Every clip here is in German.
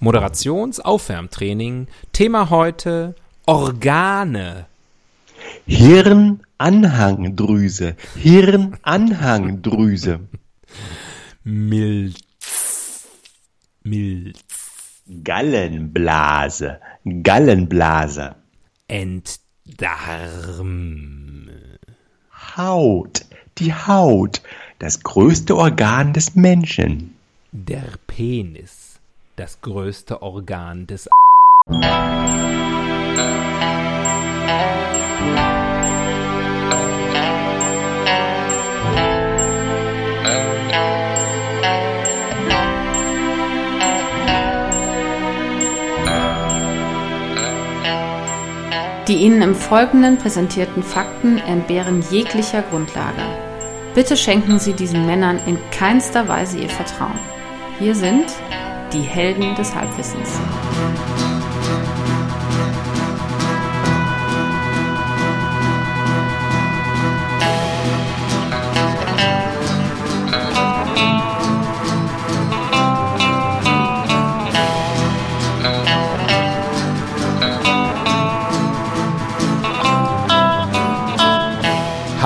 Moderationsaufwärmtraining. Thema heute Organe. Hirnanhangdrüse. Hirnanhangdrüse. Milz. Milz. Gallenblase. Gallenblase. Enddarm. Haut. Die Haut. Das größte Organ des Menschen. Der Penis. Das größte Organ des Die Ihnen im Folgenden präsentierten Fakten entbehren jeglicher Grundlage. Bitte schenken Sie diesen Männern in keinster Weise Ihr Vertrauen. Hier sind die Helden des Halbwissens.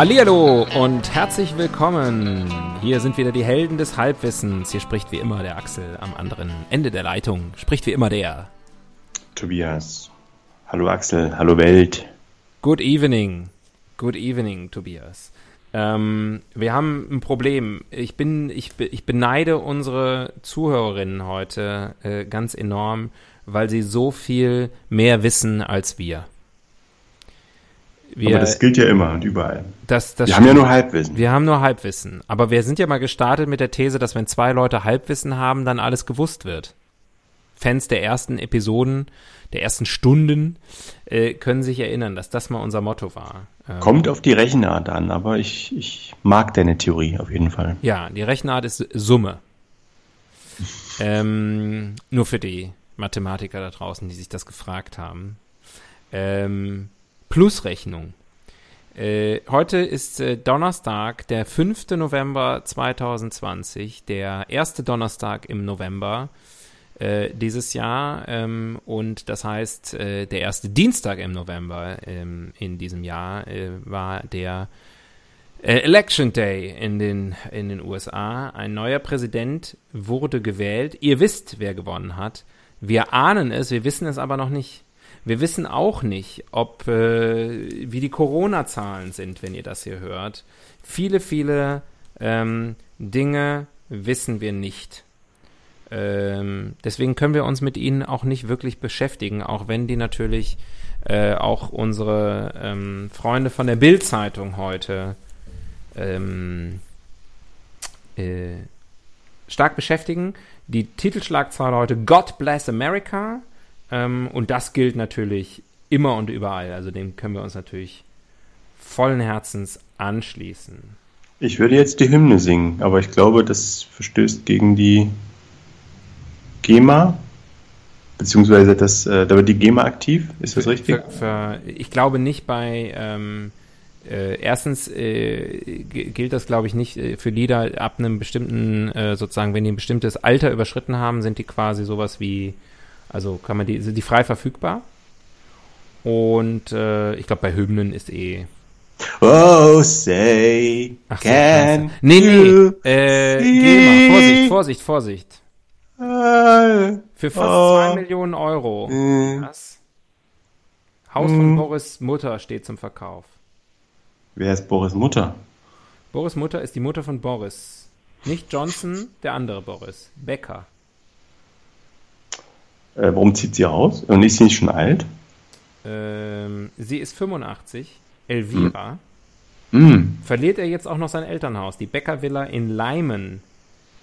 Hallihallo und herzlich willkommen. Hier sind wieder die Helden des Halbwissens. Hier spricht wie immer der Axel am anderen Ende der Leitung. Spricht wie immer der Tobias. Hallo Axel, hallo Welt. Good evening. Good evening, Tobias. Ähm, wir haben ein Problem. Ich bin, ich, ich beneide unsere Zuhörerinnen heute äh, ganz enorm, weil sie so viel mehr wissen als wir. Wir, aber das gilt ja immer und überall. Das, das wir haben ja nur Halbwissen. Wir haben nur Halbwissen. Aber wir sind ja mal gestartet mit der These, dass wenn zwei Leute Halbwissen haben, dann alles gewusst wird. Fans der ersten Episoden, der ersten Stunden äh, können sich erinnern, dass das mal unser Motto war. Ähm, Kommt auf die Rechenart an, aber ich, ich mag deine Theorie auf jeden Fall. Ja, die Rechenart ist Summe. ähm, nur für die Mathematiker da draußen, die sich das gefragt haben. Ähm, Plusrechnung. Äh, heute ist äh, Donnerstag, der 5. November 2020, der erste Donnerstag im November äh, dieses Jahr ähm, und das heißt, äh, der erste Dienstag im November ähm, in diesem Jahr war der Election Day in den, in den USA. Ein neuer Präsident wurde gewählt. Ihr wisst, wer gewonnen hat. Wir ahnen es, wir wissen es aber noch nicht. Wir wissen auch nicht, ob äh, wie die Corona-Zahlen sind, wenn ihr das hier hört. Viele, viele ähm, Dinge wissen wir nicht. Ähm, deswegen können wir uns mit ihnen auch nicht wirklich beschäftigen, auch wenn die natürlich äh, auch unsere ähm, Freunde von der Bild-Zeitung heute ähm, äh, stark beschäftigen. Die Titelschlagzeile heute God Bless America ähm, und das gilt natürlich immer und überall. Also dem können wir uns natürlich vollen Herzens anschließen. Ich würde jetzt die Hymne singen, aber ich glaube, das verstößt gegen die GEMA, beziehungsweise das, äh, da wird die GEMA aktiv, ist das richtig? Für, für, ich glaube nicht bei, ähm, äh, erstens äh, gilt das, glaube ich, nicht äh, für Lieder ab einem bestimmten, äh, sozusagen, wenn die ein bestimmtes Alter überschritten haben, sind die quasi sowas wie also kann man die, sind die frei verfügbar. Und äh, ich glaube, bei Hymnen ist eh. Oh, say, Ach, can so, Nee, nee, äh, geh mal, Vorsicht, Vorsicht, Vorsicht. Für fast oh. zwei Millionen Euro. Mm. Das Haus von mm. Boris Mutter steht zum Verkauf. Wer ist Boris Mutter? Boris Mutter ist die Mutter von Boris. Nicht Johnson, der andere Boris. Becker. Äh, warum zieht sie aus? Und ist sie nicht schon alt? Ähm, sie ist 85. Elvira. Hm. Mm. Verliert er jetzt auch noch sein Elternhaus? Die Bäckervilla in Leimen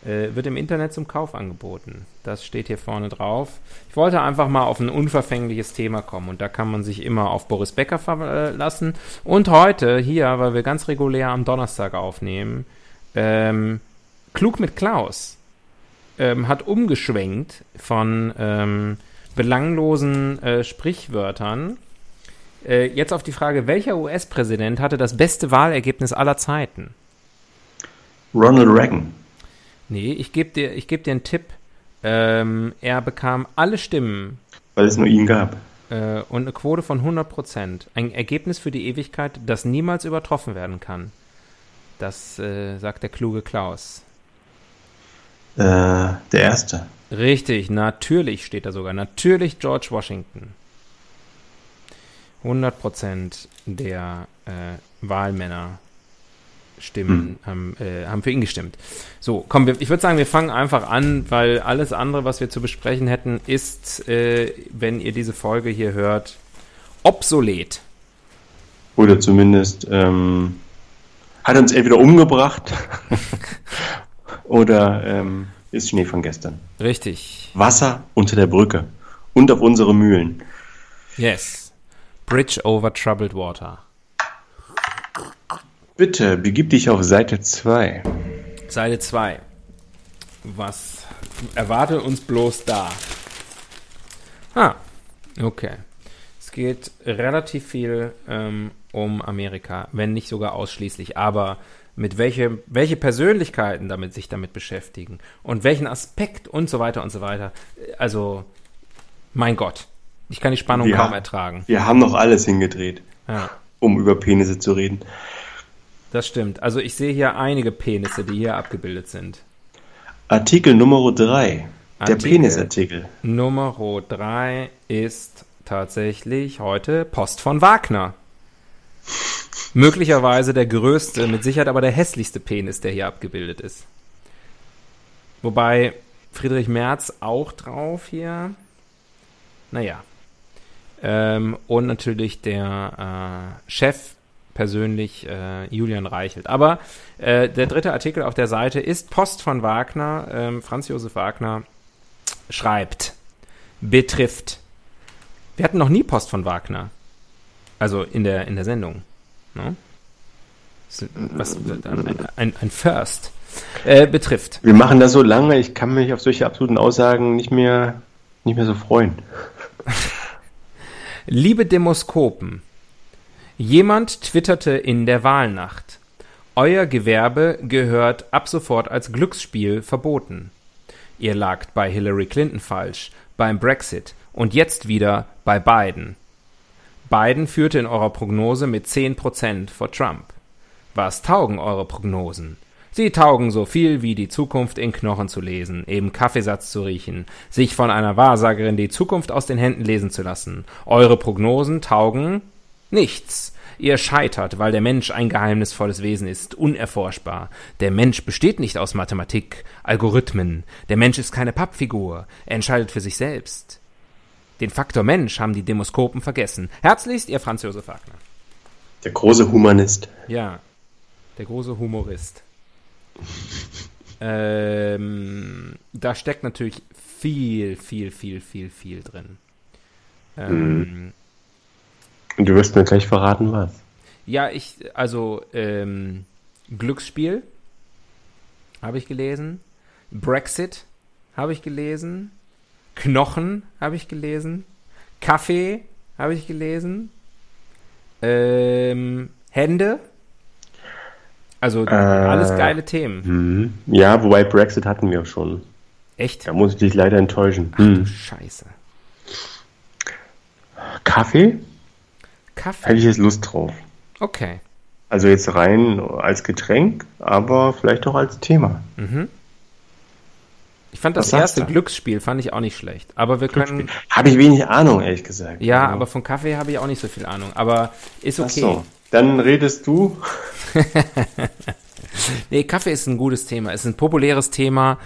äh, wird im Internet zum Kauf angeboten. Das steht hier vorne drauf. Ich wollte einfach mal auf ein unverfängliches Thema kommen und da kann man sich immer auf Boris Becker verlassen. Und heute hier, weil wir ganz regulär am Donnerstag aufnehmen, ähm, Klug mit Klaus ähm, hat umgeschwenkt von ähm, belanglosen äh, Sprichwörtern. Äh, jetzt auf die Frage, welcher US-Präsident hatte das beste Wahlergebnis aller Zeiten? Ronald Reagan. Nee, ich gebe dir, geb dir einen Tipp. Ähm, er bekam alle Stimmen Weil es nur ihn gab. äh, und eine Quote von 100 Prozent. Ein Ergebnis für die Ewigkeit, das niemals übertroffen werden kann. Das äh, sagt der kluge Klaus. Äh, der erste. Richtig, natürlich steht da sogar. Natürlich George Washington. 100% der äh, Wahlmänner stimmen, haben, äh, haben für ihn gestimmt. So, komm, wir, ich würde sagen, wir fangen einfach an, weil alles andere, was wir zu besprechen hätten, ist, äh, wenn ihr diese Folge hier hört, obsolet. Oder zumindest ähm, hat uns entweder umgebracht oder ähm, ist Schnee von gestern. Richtig. Wasser unter der Brücke und auf unsere Mühlen. Yes. Bridge over troubled water. Bitte, begib dich auf Seite 2. Seite 2. Was erwartet uns bloß da? Ah, okay. Es geht relativ viel ähm, um Amerika, wenn nicht sogar ausschließlich. Aber mit welche, welche Persönlichkeiten damit sich damit beschäftigen und welchen Aspekt und so weiter und so weiter. Also, mein Gott, ich kann die Spannung Wir kaum ertragen. Wir haben noch alles hingedreht, Ja. um über Penisse zu reden. Das stimmt. Also ich sehe hier einige Penisse, die hier abgebildet sind. Artikel Nummer 3. Der Artikel. Penisartikel. Nummer 3 ist tatsächlich heute Post von Wagner. Möglicherweise der größte, mit Sicherheit aber der hässlichste Penis, der hier abgebildet ist. Wobei Friedrich Merz auch drauf hier. Naja. Ähm, und natürlich der äh, Chef persönlich, äh, Julian Reichelt. Aber äh, der dritte Artikel auf der Seite ist Post von Wagner. Ähm, Franz Josef Wagner schreibt, betrifft. Wir hatten noch nie Post von Wagner. Also in der, in der Sendung. Ne? Was, ein, ein, ein First. Äh, betrifft. Wir machen das so lange, ich kann mich auf solche absoluten Aussagen nicht mehr, nicht mehr so freuen. Liebe Demoskopen, jemand twitterte in der Wahlnacht. Euer Gewerbe gehört ab sofort als Glücksspiel verboten. Ihr lagt bei Hillary Clinton falsch, beim Brexit und jetzt wieder bei Biden. Biden führte in eurer Prognose mit 10% vor Trump. Was taugen eure Prognosen? Sie taugen so viel wie die Zukunft in Knochen zu lesen, eben Kaffeesatz zu riechen, sich von einer Wahrsagerin die Zukunft aus den Händen lesen zu lassen. Eure Prognosen taugen nichts. Ihr scheitert, weil der Mensch ein geheimnisvolles Wesen ist, unerforschbar. Der Mensch besteht nicht aus Mathematik, Algorithmen. Der Mensch ist keine Pappfigur. Er entscheidet für sich selbst. Den Faktor Mensch haben die Demoskopen vergessen. Herzlichst, ihr Franz Josef Wagner. Der große Humanist. Ja, der große Humorist. ähm, da steckt natürlich viel, viel, viel, viel, viel drin. Ähm, Und du wirst mir gleich verraten, was. Ja, ich, also ähm, Glücksspiel habe ich gelesen, Brexit habe ich gelesen, Knochen habe ich gelesen, Kaffee habe ich gelesen, ähm, Hände, also alles geile Themen. Hm. Ja, wobei Brexit hatten wir schon. Echt? Da muss ich dich leider enttäuschen. Ach du Hm. Scheiße. Kaffee? Kaffee. Hätte ich jetzt Lust drauf. Okay. Also jetzt rein als Getränk, aber vielleicht auch als Thema. Ich fand das erste? Glücksspiel fand ich auch nicht schlecht. Aber wir können. Habe ich wenig Ahnung, ehrlich gesagt. Ja, Also, aber von Kaffee habe ich auch nicht so viel Ahnung. Aber ist Ach okay. so. Dann redest du. Nee, Kaffee ist ein gutes Thema. Es ist ein populäres Thema.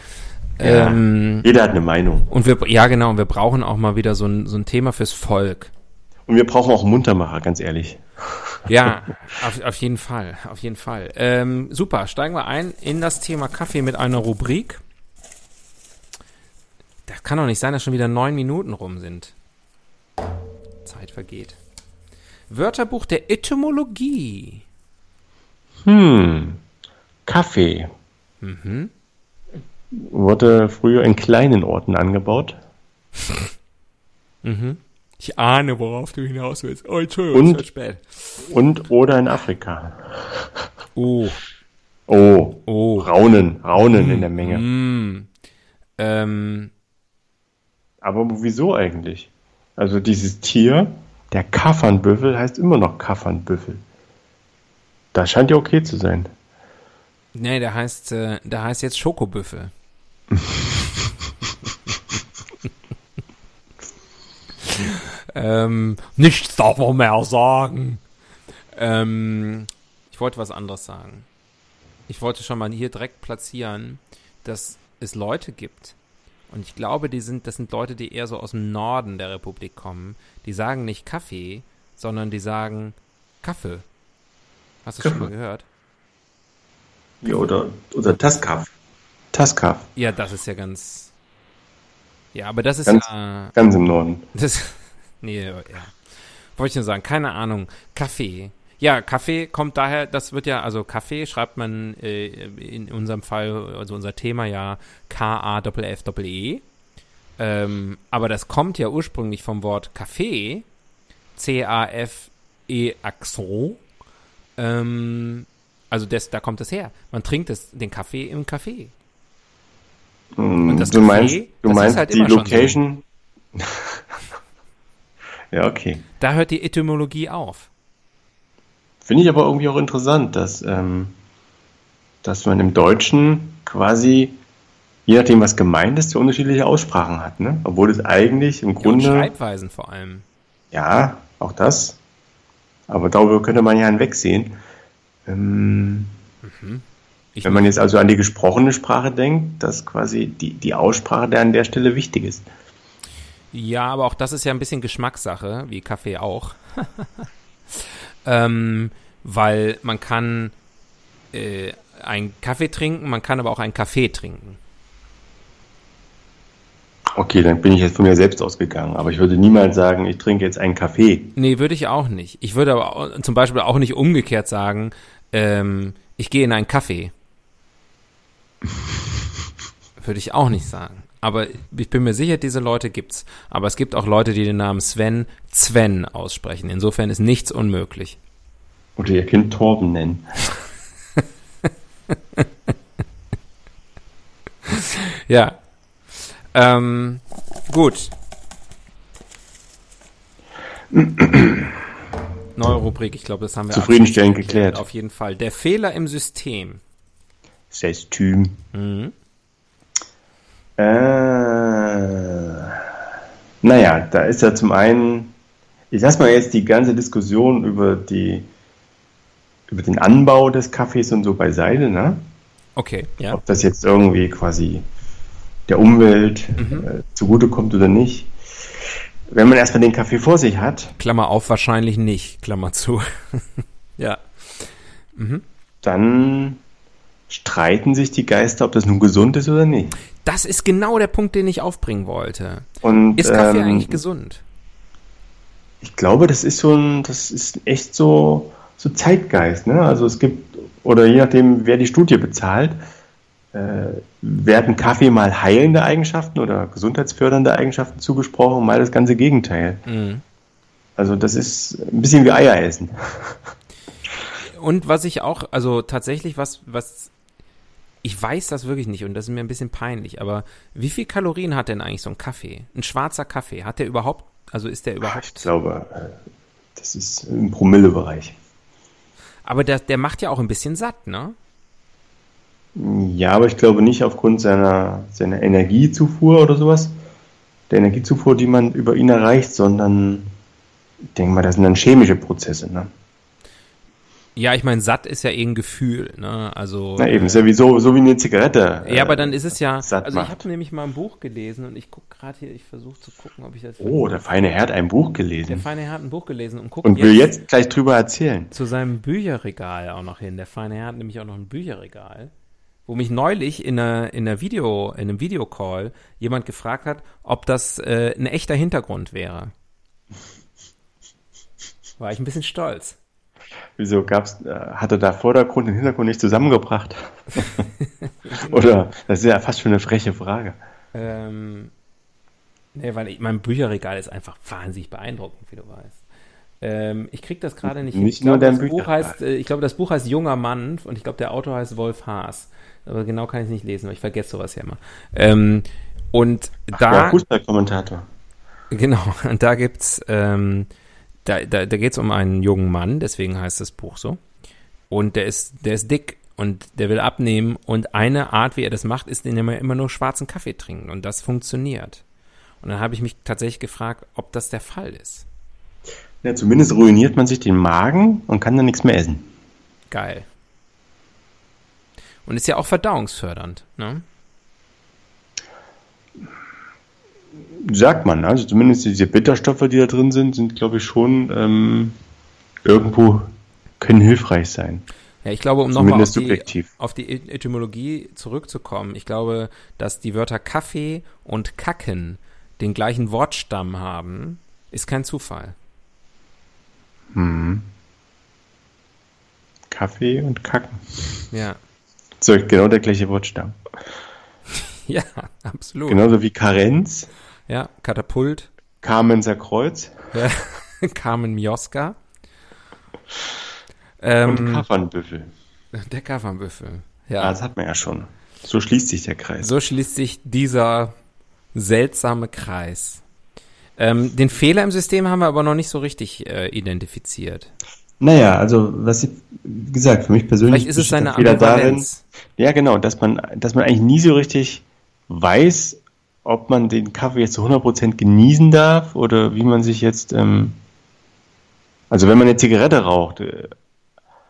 Ja. Ähm, Jeder hat eine Meinung. und wir, ja genau, und wir brauchen auch mal wieder so ein, so ein Thema fürs Volk. Und wir brauchen auch einen Muntermacher, ganz ehrlich. Ja, auf, auf jeden Fall, auf jeden Fall. Ähm, super, steigen wir ein in das Thema Kaffee mit einer Rubrik. Das kann doch nicht sein, dass schon wieder neun Minuten rum sind. Zeit vergeht. Wörterbuch der Etymologie. Hm. Kaffee. Mhm. Wurde früher in kleinen Orten angebaut. Mhm. Ich ahne, worauf du hinaus willst. Oh, Entschuldigung, Und? es wird spät. Und oder in Afrika. Oh, Oh. oh. Raunen. Raunen in der Menge. Mm. Ähm, Aber wieso eigentlich? Also dieses Tier, der Kaffernbüffel, heißt immer noch Kaffernbüffel. Das scheint ja okay zu sein. Nee, der heißt, äh, der heißt jetzt Schokobüffel. ähm, nichts darf man mehr sagen. Ähm, ich wollte was anderes sagen. Ich wollte schon mal hier direkt platzieren, dass es Leute gibt, und ich glaube, die sind, das sind Leute, die eher so aus dem Norden der Republik kommen. Die sagen nicht Kaffee, sondern die sagen Kaffee. Hast du Kaffee. schon mal gehört? Ja, oder, oder Taskaf. Taskaf. Ja, das ist ja ganz. Ja, aber das ist ganz, ja. Ganz im Norden. Das, nee, ja. Wollte ich nur sagen, keine Ahnung. Kaffee. Ja, Kaffee kommt daher, das wird ja, also Kaffee schreibt man äh, in unserem Fall, also unser Thema ja K-A-F-F-E. Ähm, aber das kommt ja ursprünglich vom Wort Kaffee, C-A-F-E Accent. Ähm, also das, da kommt es her. Man trinkt das, den Kaffee im Kaffee. Mm, du Kaffee, meinst, du meinst halt die Location? Ja, okay. Da hört die Etymologie auf. Finde ich aber irgendwie auch interessant, dass, ähm, dass man im Deutschen quasi, je nachdem, was gemeint ist, so unterschiedliche Aussprachen hat. Ne? Obwohl es eigentlich im Grunde. Ja, Schreibweisen vor allem. Ja, auch das. Aber darüber könnte man ja hinwegsehen. Ähm, mhm. wenn man jetzt also an die gesprochene Sprache denkt, dass quasi die, die Aussprache der an der Stelle wichtig ist. Ja, aber auch das ist ja ein bisschen Geschmackssache, wie Kaffee auch. ähm, weil man kann äh, einen Kaffee trinken, man kann aber auch einen Kaffee trinken. Okay, dann bin ich jetzt von mir selbst ausgegangen, aber ich würde niemals sagen, ich trinke jetzt einen Kaffee. Nee, würde ich auch nicht. Ich würde aber auch, zum Beispiel auch nicht umgekehrt sagen, ähm, ich gehe in einen Kaffee. würde ich auch nicht sagen. Aber ich bin mir sicher, diese Leute gibt's. Aber es gibt auch Leute, die den Namen Sven Sven aussprechen. Insofern ist nichts unmöglich. Oder ihr Kind Torben nennen. ja. Ähm, gut. Neue Rubrik, ich glaube, das haben wir zufriedenstellend geklärt. Auf jeden Fall. Der Fehler im System. System. Mhm. Äh, naja, da ist ja zum einen, ich lasse mal jetzt die ganze Diskussion über die über den Anbau des Kaffees und so beiseite, ne? Okay, ja. Ob das jetzt irgendwie quasi der Umwelt mhm. äh, zugutekommt oder nicht. Wenn man erstmal den Kaffee vor sich hat. Klammer auf, wahrscheinlich nicht, Klammer zu. ja. Mhm. Dann streiten sich die Geister, ob das nun gesund ist oder nicht. Das ist genau der Punkt, den ich aufbringen wollte. Und, ist Kaffee ähm, eigentlich gesund? Ich glaube, das ist so ein, das ist echt so, so Zeitgeist. Ne? Also es gibt, oder je nachdem, wer die Studie bezahlt, äh, werden Kaffee mal heilende Eigenschaften oder gesundheitsfördernde Eigenschaften zugesprochen, mal das ganze Gegenteil. Mhm. Also das ist ein bisschen wie Eier essen. Und was ich auch, also tatsächlich, was, was, ich weiß das wirklich nicht und das ist mir ein bisschen peinlich, aber wie viel Kalorien hat denn eigentlich so ein Kaffee? Ein schwarzer Kaffee, hat der überhaupt, also ist der überhaupt? Ich glaube, äh, das ist im Promillebereich. Aber der, der macht ja auch ein bisschen satt, ne? Ja, aber ich glaube nicht aufgrund seiner, seiner Energiezufuhr oder sowas. Der Energiezufuhr, die man über ihn erreicht, sondern ich denke mal, das sind dann chemische Prozesse, ne? Ja, ich meine, satt ist ja eh ein Gefühl, ne? Also. Na eben, ist ja wie so, so wie eine Zigarette. Ja, äh, aber dann ist es ja. also ich habe nämlich mal ein Buch gelesen und ich gucke gerade hier, ich versuche zu gucken, ob ich das. Oh, der feine Herr hat ein Buch gelesen. Der feine Herr hat ein Buch gelesen und guckt. Und will jetzt, jetzt gleich drüber erzählen. Zu seinem Bücherregal auch noch hin. Der feine Herr hat nämlich auch noch ein Bücherregal. Wo mich neulich in einer, in einer Video, in einem Videocall jemand gefragt hat, ob das äh, ein echter Hintergrund wäre. War ich ein bisschen stolz. Wieso gab's, äh, hat er da Vordergrund und Hintergrund nicht zusammengebracht? Oder, das ist ja fast schon eine freche Frage. Ähm, nee, weil ich, mein Bücherregal ist einfach wahnsinnig beeindruckend, wie du weißt. Ähm, ich krieg das gerade nicht. Nicht ich nur glaube, dein Buch heißt, äh, Ich glaube, das Buch heißt Junger Mann und ich glaube, der Autor heißt Wolf Haas. Aber genau kann ich es nicht lesen, weil ich vergesse sowas ja immer. Ähm, Und Ach, da, Fußballkommentator. genau, und da gibt's, ähm, da, da, da geht's um einen jungen Mann, deswegen heißt das Buch so. Und der ist, der ist dick und der will abnehmen und eine Art, wie er das macht, ist, indem er immer nur schwarzen Kaffee trinkt und das funktioniert. Und dann habe ich mich tatsächlich gefragt, ob das der Fall ist. Ja, zumindest ruiniert man sich den Magen und kann dann nichts mehr essen. Geil. Und ist ja auch verdauungsfördernd, ne? Sagt man, also zumindest diese Bitterstoffe, die da drin sind, sind, glaube ich, schon ähm, irgendwo können hilfreich sein. Ja, ich glaube, um nochmal auf auf die Etymologie zurückzukommen, ich glaube, dass die Wörter Kaffee und Kacken den gleichen Wortstamm haben, ist kein Zufall. Mhm. Kaffee und Kacken. Ja, So, genau der gleiche Wortstamm. ja, absolut. Genauso wie Karenz, Ja, Katapult, Kamenzer Kreuz ja, Carmen Mioska. und Ähm, Kaffernbüffel. der Kaffernbüffel. Ja, Ja, das hat man ja schon. So schließt sich der Kreis. so schließt sich dieser seltsame Kreis. Ähm, den Fehler im System haben wir aber noch nicht so richtig äh, identifiziert. Naja, also was ich, wie gesagt, für mich persönlich Vielleicht ist es der Fehler darin, ja genau, dass man, dass man eigentlich nie so richtig weiß, ob man den Kaffee jetzt zu 100% genießen darf oder wie man sich jetzt, ähm, also wenn man eine Zigarette raucht, äh,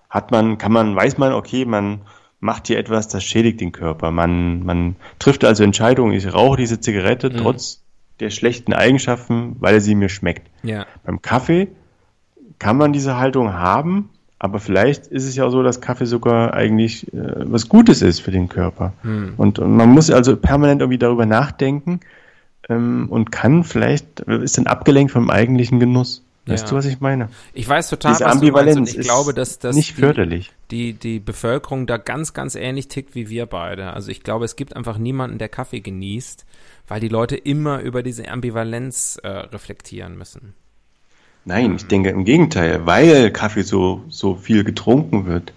hat man, kann man, weiß man, okay, man macht hier etwas, das schädigt den Körper. Man, man trifft also Entscheidungen, ich rauche diese Zigarette Mhm. trotz der schlechten Eigenschaften, weil sie mir schmeckt. Ja, Beim Kaffee kann man diese Haltung haben, aber vielleicht ist es ja so, dass Kaffee sogar eigentlich äh, was Gutes ist für den Körper. Hm. Und, und man muss also permanent irgendwie darüber nachdenken ähm, und kann vielleicht, ist dann abgelenkt vom eigentlichen Genuss. Weißt Ja. du, was ich meine? ich weiß total, Diese was du meinst Ambivalenz und ich glaube, dass das nicht die, förderlich. die, die Bevölkerung da ganz, ganz ähnlich tickt wie wir beide. Also ich glaube, es gibt einfach niemanden, der Kaffee genießt, weil die Leute immer über diese Ambivalenz äh, reflektieren müssen. Nein, ich denke im Gegenteil, weil Kaffee so, so viel getrunken wird,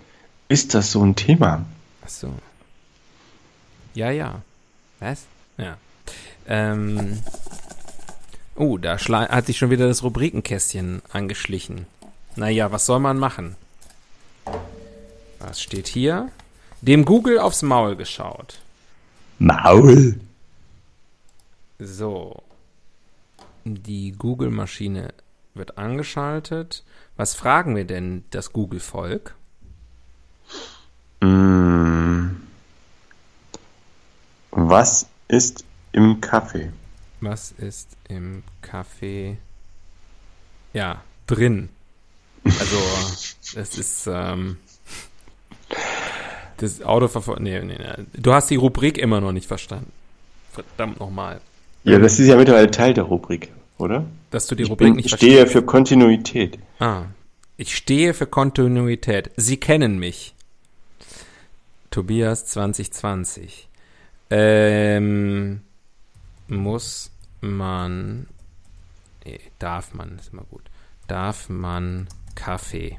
ist das so ein Thema. Ach so. Ja, ja. Was? Ja. Ähm. Oh, da schla- hat sich schon wieder das Rubrikenkästchen angeschlichen. Naja, was soll man machen? Was steht hier? Dem Google aufs Maul geschaut. Maul. So. Die Google-Maschine wird angeschaltet. Was fragen wir denn das Google-Volk? Mm. Was ist im Kaffee? Was ist im Kaffee? Ja, drin. Also, es ist ähm, das Autoverfolgen. Nee, nee, nee. Du hast die Rubrik immer noch nicht verstanden. Verdammt nochmal. Ja, das ist ja mittlerweile Teil der Rubrik, oder? Dass du die Ich, Rubrik bin, nicht ich stehe für Kontinuität. Ah. Ich stehe für Kontinuität. Sie kennen mich. Tobias 2020. Ähm, muss man, nee, darf man, ist immer gut. Darf man Kaffee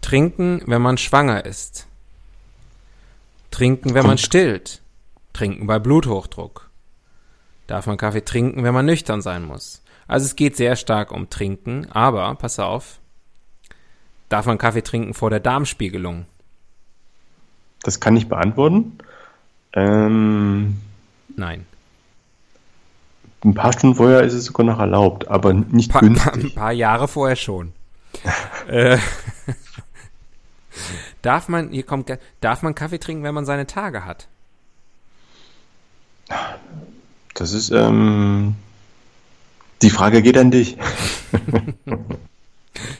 trinken, wenn man schwanger ist? Trinken, wenn man stillt? Trinken bei Bluthochdruck? Darf man Kaffee trinken, wenn man nüchtern sein muss? Also es geht sehr stark um Trinken, aber pass auf, darf man Kaffee trinken vor der Darmspiegelung? Das kann ich beantworten. Ähm, Nein. ein paar Stunden vorher ist es sogar noch erlaubt, aber nicht Pa pa ein günstig. paar Jahre vorher schon. äh, darf man, hier kommt, darf man Kaffee trinken, wenn man seine Tage hat? Das ist, ähm, die Frage geht an dich.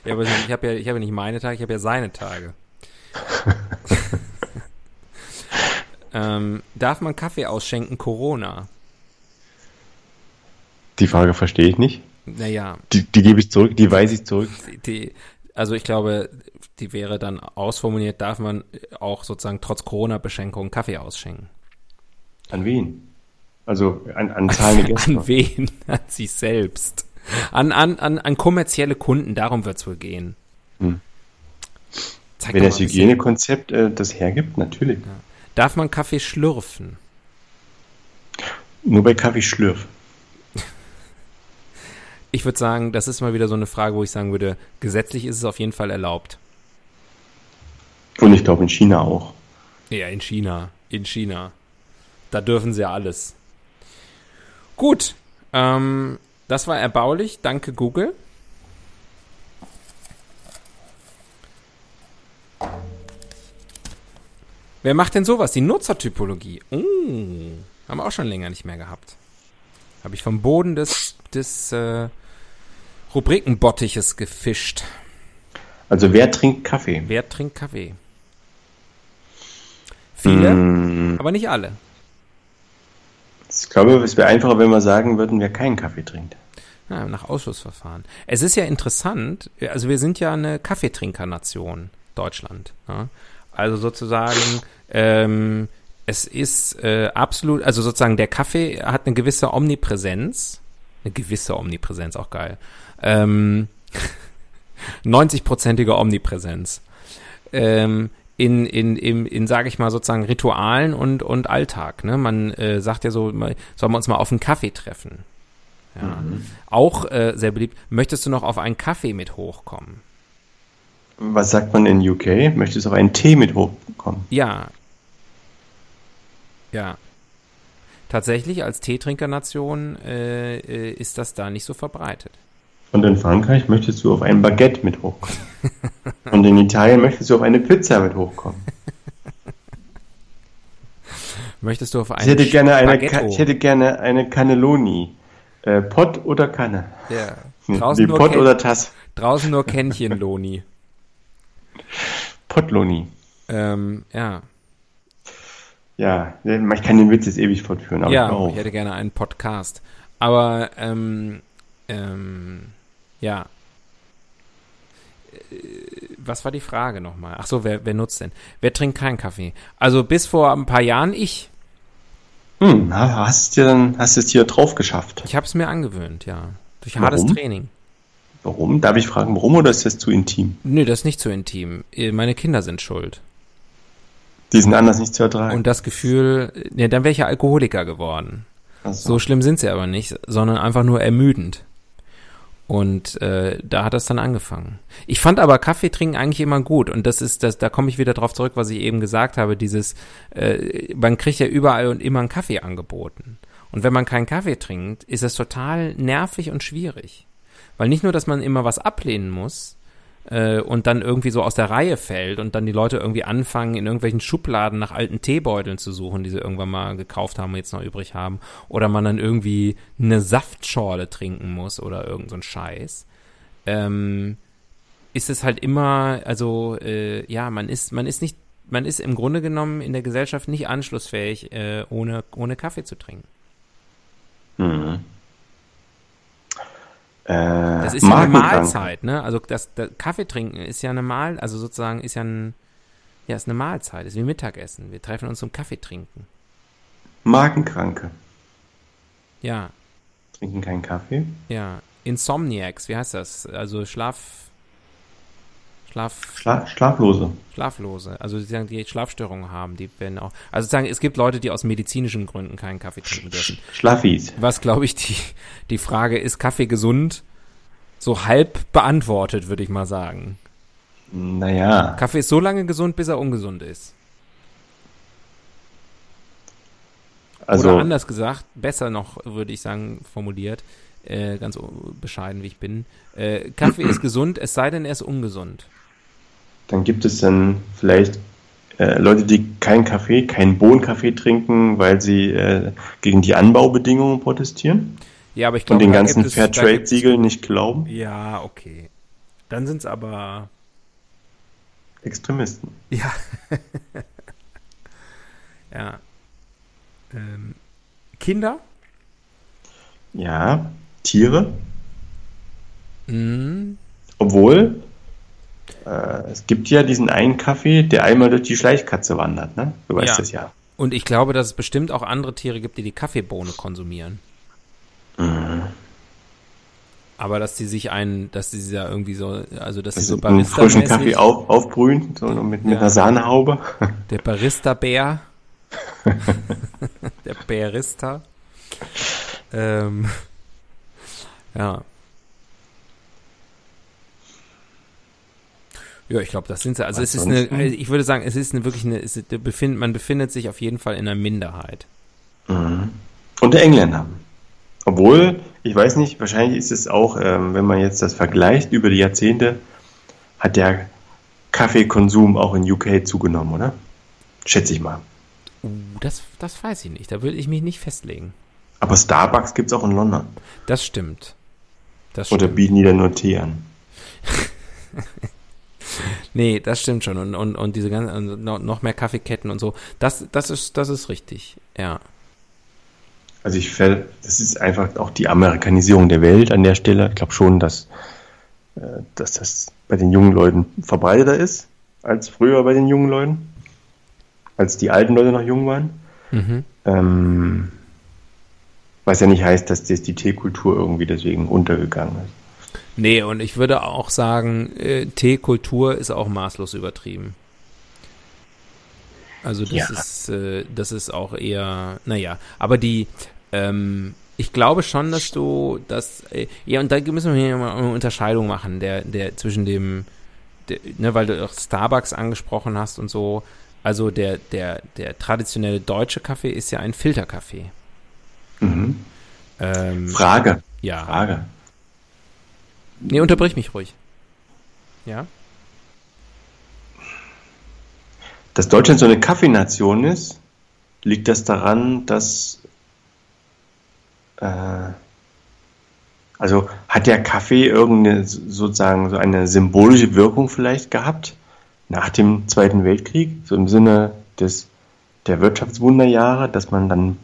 Ja, aber ich habe ja, ich habe ja nicht meine Tage, ich habe ja seine Tage. ähm, darf man Kaffee ausschenken, Corona? Die Frage verstehe ich nicht. Naja, Die, die gebe ich zurück, die weise ich zurück. die, also ich glaube, die wäre dann ausformuliert, darf man auch sozusagen trotz Corona-Beschränkungen Kaffee ausschenken. An wen? Also an, an zahlende Gäste. An wen? An sich selbst. An, an, an, an kommerzielle Kunden, darum wird es wohl gehen. Hm. Wenn das. Hygienekonzept äh, das hergibt, natürlich. Darf man Kaffee schlürfen? Nur bei Kaffee Schlürf. Ich würde sagen, das ist mal wieder so eine Frage, wo ich sagen würde, gesetzlich ist es auf jeden Fall erlaubt. Und ich glaube in China auch. Ja, in China. In China. Da dürfen sie ja alles. Gut. Ähm, das war erbaulich. Danke, Google. Wer macht denn sowas? Die Nutzertypologie. Oh, haben wir auch schon länger nicht mehr gehabt. Habe ich vom Boden des, des äh, Rubrikenbottiches gefischt. Also wer trinkt Kaffee? Wer trinkt Kaffee? Viele, Mm, aber nicht alle. Ich glaube, es wäre einfacher, wenn wir sagen würden, wer keinen Kaffee trinkt. Ja, nach Ausschussverfahren. Es ist ja interessant, also wir sind ja eine Kaffeetrinkernation, Deutschland. Ja? Also sozusagen, ähm, es ist äh, absolut, also sozusagen der Kaffee hat eine gewisse Omnipräsenz, eine gewisse Omnipräsenz, auch geil. Ähm, 90-prozentige Omnipräsenz. Ähm, in, in, in, in sage ich mal, sozusagen Ritualen und, und Alltag. Ne? Man äh, sagt ja so, sollen wir uns mal auf einen Kaffee treffen? Ja. Auch äh, sehr beliebt. Möchtest du noch auf einen Kaffee mit hochkommen? Was sagt man in UK? Möchtest du auf einen Tee mit hochkommen? Ja. Ja. Tatsächlich, als Teetrinkernation äh, äh, ist das da nicht so verbreitet. Und in Frankreich möchtest du auf ein Baguette mit hochkommen. Und in Italien möchtest du auf eine Pizza mit hochkommen. Möchtest du auf einen Ich hätte gerne eine? Ka ich hätte gerne eine Cannelloni. Äh, Pott oder Kanne? ja. Hm, draußen, nur Pott oder Tass? draußen nur Kännchen, Loni. Pottloni. ähm, ja. Ja, ich kann den Witz jetzt ewig fortführen, aber ja, auf. ich hätte gerne einen Podcast. Aber, ähm, ähm, ja. Äh, Was war die Frage nochmal? Ach so, wer, wer nutzt denn? Wer trinkt keinen Kaffee? Also bis vor ein paar Jahren ich. Hm, hast du dir dann, hast du es dir drauf geschafft? Ich habe es mir angewöhnt, ja. Durch hartes Warum? Training. Warum? Darf ich fragen, warum oder ist das zu intim? Nö, das ist nicht so intim. Äh, Meine Kinder sind schuld. Die sind anders nicht zu ertragen. Und das Gefühl, ja, dann wäre ich ja Alkoholiker geworden. Ach So schlimm sind sie aber nicht, sondern einfach nur ermüdend. Und äh, da hat das dann angefangen. Ich fand aber Kaffee trinken eigentlich immer gut. Und das ist, das, da komme ich wieder drauf zurück, was ich eben gesagt habe, dieses, äh, man kriegt ja überall und immer einen Kaffee angeboten. Und wenn man keinen Kaffee trinkt, ist es total nervig und schwierig. Weil nicht nur, dass man immer was ablehnen muss, äh, und dann irgendwie so aus der Reihe fällt und dann die Leute irgendwie anfangen, in irgendwelchen Schubladen nach alten Teebeuteln zu suchen, die sie irgendwann mal gekauft haben und jetzt noch übrig haben. Oder man dann irgendwie eine Saftschorle trinken muss oder irgend so ein Scheiß. Ähm, ist es halt immer, also äh, ja, man ist, man ist nicht, man ist im Grunde genommen in der Gesellschaft nicht anschlussfähig, äh, ohne, ohne Kaffee zu trinken. Mhm. Äh, Das ist ja eine. Mahlzeit, ne? Also das, das Kaffee trinken ist ja eine Mahl, also sozusagen ist ja ein, ja, ist eine Mahlzeit, ist wie Mittagessen. Wir treffen uns zum Kaffee trinken. Magenkranke Ja, trinken keinen Kaffee. ja. Insomniacs, wie heißt das? Also Schlaf, Schlaf, Schla Schlaflose. Schlaflose. Also sozusagen die Schlafstörungen haben, die werden auch. Also sozusagen, es gibt Leute, die aus medizinischen Gründen keinen Kaffee trinken dürfen. Schlaffis. Was glaube ich die die Frage ist Kaffee gesund? So halb beantwortet, würde ich mal sagen. Naja. Kaffee ist so lange gesund, bis er ungesund ist. Also, Oder anders gesagt, besser noch, würde ich sagen, formuliert, äh, ganz bescheiden wie ich bin. Äh, Kaffee ist gesund, es sei denn, er ist ungesund. dann gibt es dann vielleicht äh, Leute, die keinen Kaffee, keinen Bohnenkaffee trinken, weil sie äh, gegen die Anbaubedingungen protestieren Ja, aber ich und glaube, den da ganzen Fairtrade-Siegeln nicht glauben. Ja, okay. Dann sind es aber. Extremisten. Ja. ja. Ähm, Kinder? Ja, Tiere. Mhm. Obwohl, äh, es gibt ja diesen einen Kaffee, der einmal durch die Schleichkatze wandert, ne? Du weißt Ja. das ja. Und ich glaube, dass es bestimmt auch andere Tiere gibt, die die Kaffeebohne konsumieren. Mhm. Aber dass die sich einen, dass die da irgendwie so, also dass Das sie so ist einen frischen Kaffee auf, aufbrühen, so mit, mit Ja. einer Sahnehaube. Der Barista-Bär. der Bärista. Ähm, ja. Ja, ich glaube, das sind sie. Also es ist eine, also ich würde sagen, es ist eine wirklich eine, ist, befind, man befindet sich auf jeden Fall in einer Minderheit. Mhm. Und der Engländer. Obwohl, ich weiß nicht, wahrscheinlich ist es auch, ähm, wenn man jetzt das vergleicht über die Jahrzehnte, hat der Kaffeekonsum auch in UK zugenommen, oder? Schätze ich mal. Uh, das, das weiß ich nicht. Da würde ich mich nicht festlegen. Aber Starbucks gibt es auch in London. Das stimmt. Das Oder bieten die dann nur Tee an? nee, das stimmt schon. Und, und, und diese ganzen, noch mehr Kaffeeketten und so. Das, das, ist, das ist richtig, ja. Also ich fällt, das ist einfach auch die Amerikanisierung der Welt an der Stelle. Ich glaube schon, dass, äh, dass das bei den jungen Leuten verbreiteter ist als früher bei den jungen Leuten, als die alten Leute noch jung waren. Mhm. Ähm, was ja nicht heißt, dass das die Teekultur irgendwie deswegen untergegangen ist. Nee, und ich würde auch sagen, äh, Teekultur ist auch maßlos übertrieben. Also das ja. ist, äh, das ist auch eher, naja, aber die, ähm, ich glaube schon, dass du das, äh, ja, und da müssen wir hier mal eine Unterscheidung machen, der, der zwischen dem, der, ne, weil du auch Starbucks angesprochen hast und so. Also der, der, der traditionelle deutsche Kaffee ist ja ein Filterkaffee. Mhm. Ähm, Frage. Ja. Frage. Nee, unterbrich mich ruhig. Ja? Dass Deutschland so eine Kaffeenation ist, liegt das daran, dass äh, also hat der Kaffee irgendeine sozusagen so eine symbolische Wirkung vielleicht gehabt nach dem Zweiten Weltkrieg, so im Sinne des der Wirtschaftswunderjahre, dass man dann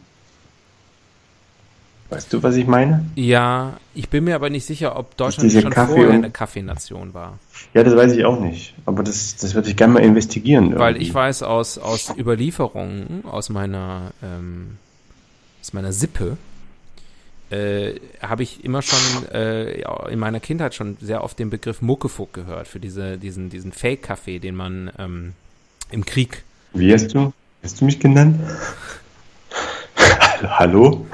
Weißt du, was ich meine? Ja, ich bin mir aber nicht sicher, ob Deutschland schon Kaffee vorher eine Kaffeenation war. Ja, das weiß ich auch nicht. Aber das, das würde ich gerne mal investigieren. Irgendwie. Weil ich weiß aus, aus Überlieferungen, aus meiner, ähm, aus meiner Sippe, äh, habe ich immer schon äh, in meiner Kindheit schon sehr oft den Begriff Muckefuck gehört für diese, diesen, diesen Fake-Kaffee, den man ähm, im Krieg. Wie hast du? Hast du mich genannt? Hallo?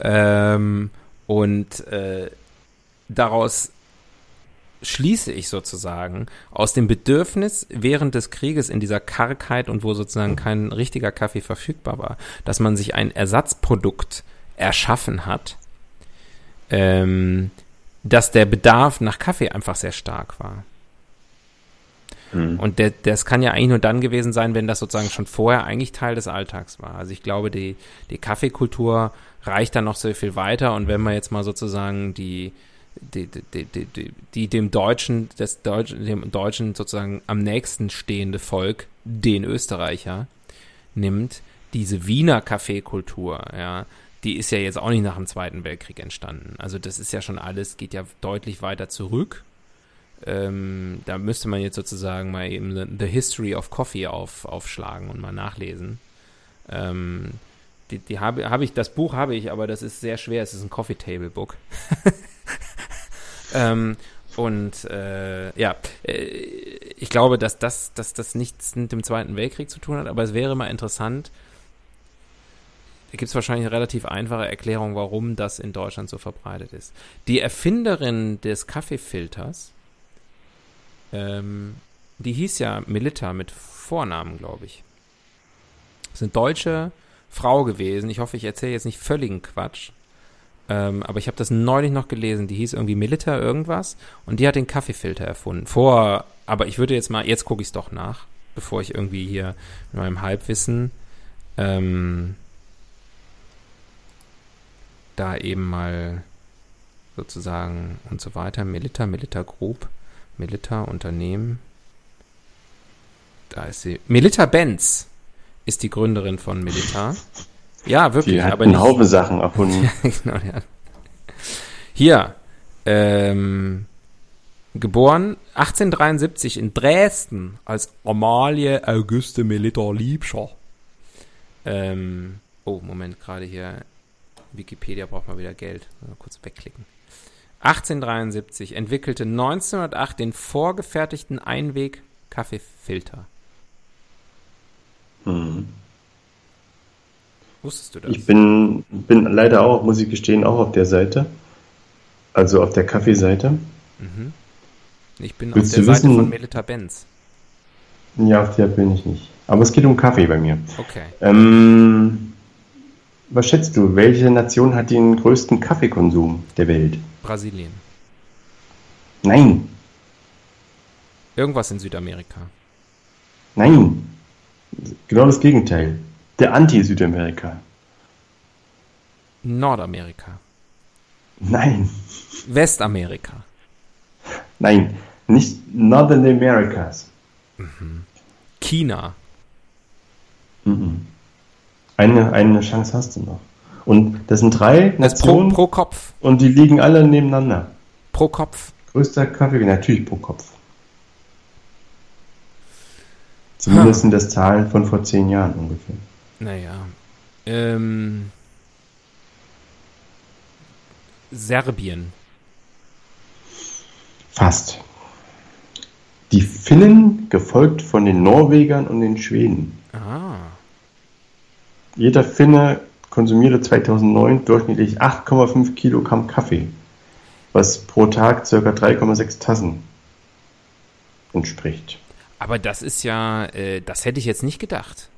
Ähm, und äh, daraus schließe ich sozusagen aus dem Bedürfnis während des Krieges in dieser Kargheit und wo sozusagen kein richtiger Kaffee verfügbar war, dass man sich ein Ersatzprodukt erschaffen hat, ähm, dass der Bedarf nach Kaffee einfach sehr stark war. Mhm. Und der, das kann ja eigentlich nur dann gewesen sein, wenn das sozusagen schon vorher eigentlich Teil des Alltags war. Also ich glaube, die, die Kaffeekultur reicht dann noch sehr viel weiter. Und wenn man jetzt mal sozusagen die, die, die, die, die, dem Deutschen, das Deutschen, dem Deutschen sozusagen am nächsten stehende Volk, den Österreicher, nimmt, diese Wiener Kaffeekultur, ja, die ist ja jetzt auch nicht nach dem Zweiten Weltkrieg entstanden. Also das ist ja schon alles, geht ja deutlich weiter zurück. Ähm, da müsste man jetzt sozusagen mal eben The, History of Coffee auf, aufschlagen und mal nachlesen. Ähm, die, die habe hab ich, das Buch habe ich, aber das ist sehr schwer. Es ist ein Coffee Table Book. ähm, und äh, ja, äh, ich glaube, dass das, dass das nichts mit dem Zweiten Weltkrieg zu tun hat, aber es wäre mal interessant. Da gibt es wahrscheinlich eine relativ einfache Erklärung, warum das in Deutschland so verbreitet ist. Die Erfinderin des Kaffeefilters, ähm, die hieß ja Melita mit Vornamen, glaube ich. Das sind deutsche Frau gewesen. Ich hoffe, ich erzähle jetzt nicht völligen Quatsch. Ähm, aber ich habe das neulich noch gelesen. Die hieß irgendwie Milita irgendwas und die hat den Kaffeefilter erfunden. Vor, aber ich würde jetzt mal, jetzt gucke ich es doch nach, bevor ich irgendwie hier mit meinem Halbwissen ähm, da eben mal sozusagen und so weiter. Milita, Milita Group, Milita Unternehmen. Da ist sie. Milita Benz ist die Gründerin von Militar. Ja, wirklich. Die hat aber einen Haufen Sachen erfunden. genau, ja. Hier, ähm, geboren 1873 in Dresden als Amalie Auguste Militar Liebscher. Ähm, oh, Moment, gerade hier. Wikipedia braucht mal wieder Geld. Mal kurz wegklicken. 1873 entwickelte 1908 den vorgefertigten Einweg-Kaffeefilter. Mhm. Wusstest du das? Ich bin, bin leider auch, muss ich gestehen, auch auf der Seite. Also auf der Kaffeeseite. Mhm. Ich bin Willst auf der Seite wissen- von Melita Benz. Ja, auf der bin ich nicht. Aber es geht um Kaffee bei mir. Okay. Ähm, was schätzt du, welche Nation hat den größten Kaffeekonsum der Welt? Brasilien. Nein, Irgendwas in Südamerika. nein. Genau das Gegenteil. Der Anti-Südamerika. Nordamerika. Nein, Westamerika. nein, nicht Northern Americas. China. Mhm. Eine, eine Chance hast du noch. Und das sind drei Das pro, Nationen pro Kopf. und die liegen alle nebeneinander. Pro Kopf. Größter Kaffee, natürlich pro Kopf. Zumindest sind das Zahlen von vor zehn Jahren ungefähr. Naja. Ähm, Serbien. Fast. Die Finnen, gefolgt von den Norwegern und den Schweden. Ah. Jeder Finne konsumierte 2009 durchschnittlich 8,5 Kilogramm Kaffee, was pro Tag ca. 3,6 Tassen entspricht. Aber das ist ja, äh, das hätte ich jetzt nicht gedacht.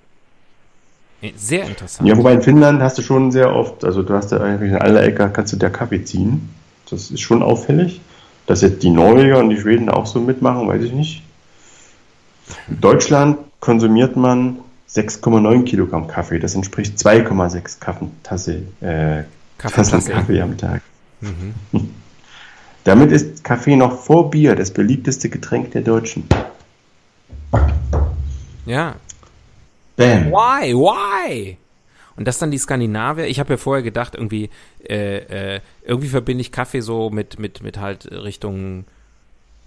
Äh, Sehr interessant. Ja, wobei in Finnland hast du schon sehr oft, also du hast da eigentlich in aller Ecke kannst du der Kaffee ziehen. Das ist schon auffällig. Dass jetzt die Norweger und die Schweden auch so mitmachen, weiß ich nicht. In Deutschland konsumiert man 6,9 Kilogramm Kaffee. Das entspricht 2,6 Kaffen- Tasse, äh, Tassen. Kaffee am Tag. Mhm. Damit ist Kaffee noch vor Bier das beliebteste Getränk der Deutschen. Ja. Bam. Why? Why? Und das dann die Skandinavier. Ich habe ja vorher gedacht, irgendwie, äh, äh, irgendwie verbinde ich Kaffee so mit, mit, mit halt Richtung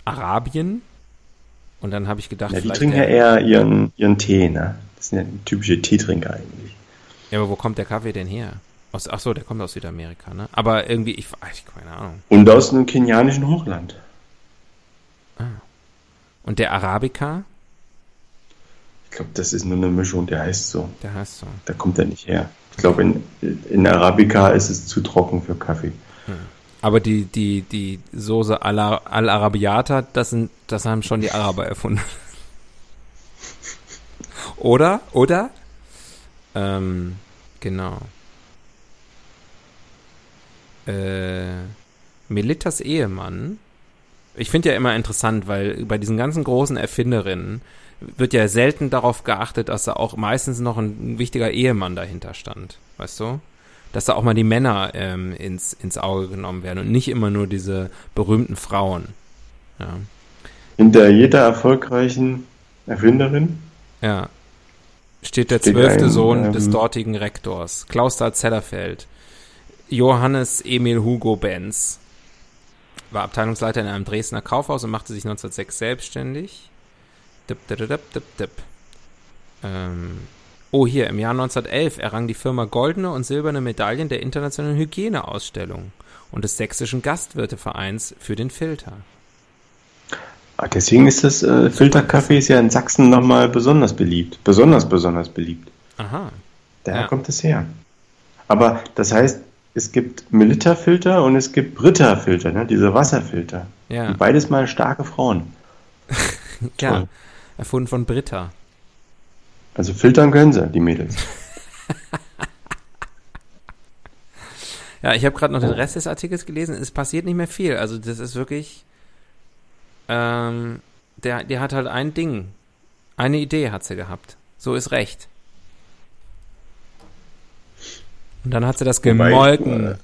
Arabien. Und dann habe ich gedacht, Ja, die trinken ja eher ihren, ihren Tee, ne? Das sind ja typische Teetrinker eigentlich. ja, aber wo kommt der Kaffee denn her? Aus, ach so, der kommt aus Südamerika, ne? Aber irgendwie, ich, ich keine Ahnung. Und aus einem kenianischen Hochland. Und der Arabica, Ich glaube, das ist nur eine Mischung, der heißt so. der heißt so. Da kommt er nicht her. Ich glaube, in, in Arabica ist es zu trocken für Kaffee. Aber die, die, die Soße Al- Al-Arabiata, das sind, das haben schon die Araber erfunden. Oder? Oder? Ähm, genau. Äh, Melitas Ehemann. Ich finde ja immer interessant, weil bei diesen ganzen großen Erfinderinnen wird ja selten darauf geachtet, dass da auch meistens noch ein, wichtiger Ehemann dahinter stand. Weißt du? Dass da auch mal die Männer ähm, ins, ins Auge genommen werden und nicht immer nur diese berühmten Frauen. Ja. Hinter jeder erfolgreichen Erfinderin Ja. Steht der Steht zwölfte ein, Sohn ähm, des dortigen Rektors, Klaus Dahl Zellerfeld. Johannes Emil Hugo Benz. War Abteilungsleiter in einem Dresdner Kaufhaus und machte sich 1906 selbstständig. Dip, dip, dip, dip, dip. Ähm, oh, hier, im Jahr 1911 errang die Firma goldene und silberne Medaillen der internationalen Hygieneausstellung und des sächsischen Gastwirtevereins für den Filter. Deswegen ist das äh, Filterkaffee ist ja in Sachsen nochmal besonders beliebt. Besonders, besonders beliebt. Aha. Daher Ja. kommt es her. Aber das heißt, es gibt Melita-Filter und es gibt Britta-Filter, ne? diese Wasserfilter. Ja, Und beides mal starke Frauen. ja. Erfunden von Britta. Also filtern können sie, die Mädels. Ja, ich habe gerade noch den Rest des Artikels gelesen. Es passiert nicht mehr viel. Also das ist wirklich. Ähm, der, der hat halt ein Ding. Eine Idee hat sie gehabt. So ist recht. Und dann hat sie das Wobei, gemolken. äh,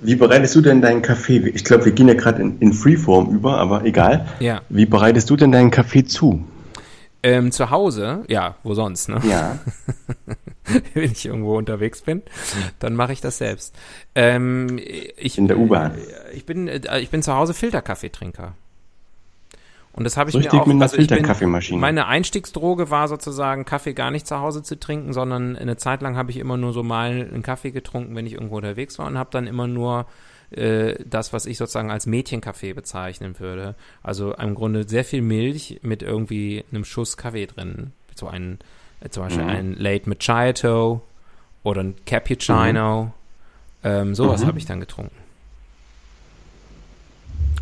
Wie bereitest du denn deinen Kaffee? Ich glaube, wir gehen ja gerade in, in Freeform über, aber egal. Ja. Wie bereitest du denn deinen Kaffee zu? Ähm, zu Hause, ja, wo sonst, ne? Ja. Wenn ich irgendwo unterwegs bin, dann mache ich das selbst. Ähm, ich, In der U-Bahn. Ich bin, äh, ich bin zu Hause Filterkaffeetrinker. Und das habe ich Richtig mir auch mit einer also ich bin- Filterkaffeemaschine. Meine Einstiegsdroge war sozusagen Kaffee gar nicht zu Hause zu trinken, sondern eine Zeit lang habe ich immer nur so mal einen Kaffee getrunken, wenn ich irgendwo unterwegs war und habe dann immer nur äh, das, was ich sozusagen als Mädchenkaffee bezeichnen würde. Also im Grunde sehr viel Milch mit irgendwie einem Schuss Kaffee drin. So ein Äh, zum Beispiel Mhm. ein Late Macchiato oder ein Cappuccino. Ähm, sowas Mhm. habe ich dann getrunken.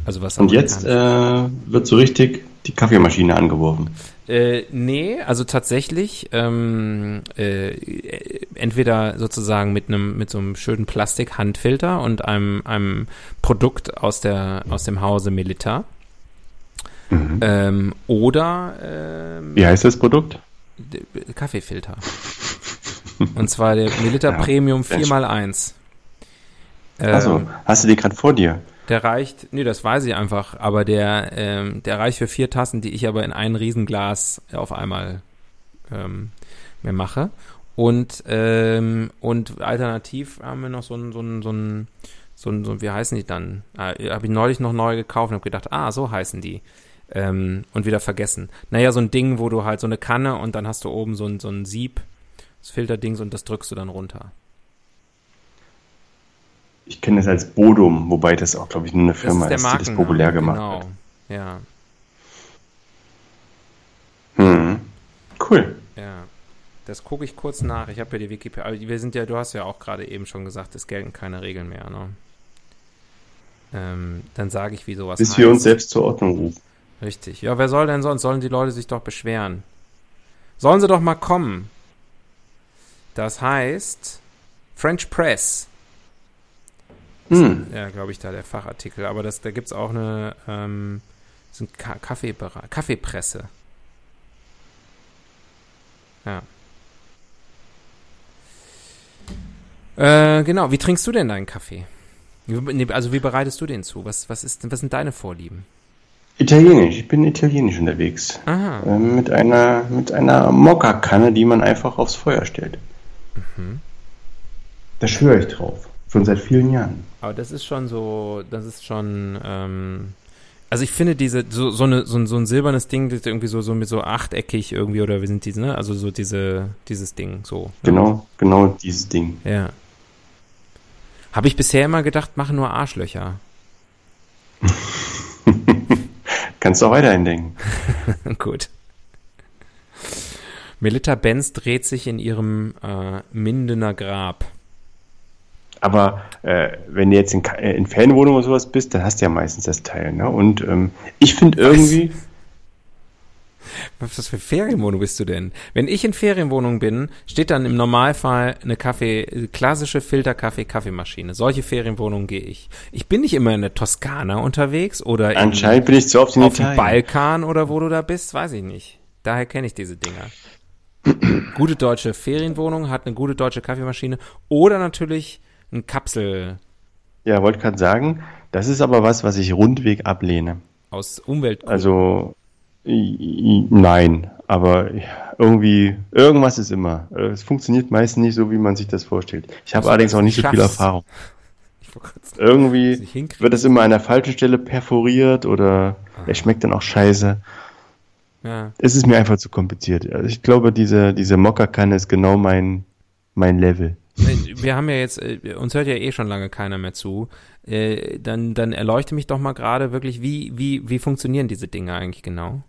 Also was Und jetzt äh, wird so richtig die Kaffeemaschine angeworfen. Äh, nee, also tatsächlich ähm, äh, entweder sozusagen mit einem mit so einem schönen Plastik-Handfilter und einem, einem Produkt aus der aus dem Hause Melita Mhm. ähm, oder ähm, Wie heißt das Produkt? Kaffeefilter. und zwar der Melita Ja, Premium sehr 4x1. Ähm, Achso, hast du die gerade vor dir? Der reicht, nee, das weiß ich einfach, aber der, ähm, der reicht für vier Tassen, die ich aber in ein Riesenglas auf einmal ähm, mir mache. Und, ähm, und alternativ haben wir noch so ein, so ein, so ein, so ein, so ein wie heißen die dann? Äh, Habe ich neulich noch neu gekauft und habe gedacht, ah, so heißen die. Ähm, und wieder vergessen. Naja, so ein Ding, wo du halt so eine Kanne und dann hast du oben so ein, so ein Sieb, das Filterdings und das drückst du dann runter. Ich kenne das als Bodum, wobei das auch, glaube ich, nur eine Das Firma ist der ist, die das populär gemacht genau. hat. Ja. Hm. Cool. Ja, das gucke ich kurz nach. Ich habe ja die Wikipedia. Aber wir sind ja, du hast ja auch gerade eben schon gesagt, es gelten keine Regeln mehr. Ne? Ähm, dann sage ich, wie sowas Bis heißt. wir uns selbst zur Ordnung rufen. Richtig. Ja, wer soll denn sonst? Sollen die Leute sich doch beschweren? Sollen sie doch mal kommen. Das heißt French Press. Hm. Ja, glaube ich, da der Fachartikel. Aber das, da gibt's auch eine ähm, so ein Ka Kaffeepresse. Ja. Äh, genau, wie trinkst du denn deinen Kaffee? Also wie bereitest du den zu? Was, was, ist, was sind deine Vorlieben? Italienisch. Ich bin italienisch unterwegs. Aha. Ähm, mit einer, mit einer Mokka-Kanne, die man einfach aufs Feuer stellt. Mhm. Da schwöre ich drauf. Schon seit vielen Jahren. Aber das ist schon so, das ist schon, ähm, also ich finde diese, so, so, eine, so, ein, so ein silbernes Ding, das ist irgendwie so, so mit so achteckig irgendwie, oder wie sind diese, ne? Also so diese, dieses Ding, so. ne? Genau, genau dieses Ding. Ja. Habe ich bisher immer gedacht, machen nur Arschlöcher. Kannst du auch weiterhin denken. Gut. Melita Benz dreht sich in ihrem äh, Mindener Grab. Aber äh, wenn du jetzt in, äh, in Ferienwohnung oder sowas bist, dann hast du ja meistens das Teil. Ne? Und ähm, ich finde irgendwie, Was für Ferienwohnung bist du denn? Wenn ich in Ferienwohnung bin, steht dann im Normalfall eine Kaffee, klassische Filterkaffee-Kaffeemaschine. Solche Ferienwohnungen gehe ich. Ich bin nicht immer in der Toskana unterwegs oder in, anscheinend bin ich zu oft in auf dem. Balkan oder wo du da bist, weiß ich nicht. Daher kenne ich diese Dinger. gute deutsche Ferienwohnung hat eine gute deutsche Kaffeemaschine oder natürlich ein Kapsel Ja, wollte gerade sagen, das ist aber was, was ich rundweg ablehne. aus Umwelt. Also nein, aber irgendwie irgendwas ist immer. Es funktioniert meistens nicht so, wie man sich das vorstellt. Ich habe Also, allerdings auch nicht so viel. Erfahrung. Irgendwie wird es immer an der falschen Stelle perforiert oder er schmeckt dann auch scheiße. Ja. Es ist mir einfach zu kompliziert. Also ich glaube, diese, diese Mokka-Kanne ist genau mein, mein Level. Wir haben ja jetzt, äh, uns hört ja eh schon lange keiner mehr zu. Äh, Dann, dann erleuchte mich doch mal gerade wirklich, wie, wie, wie funktionieren diese Dinge eigentlich genau?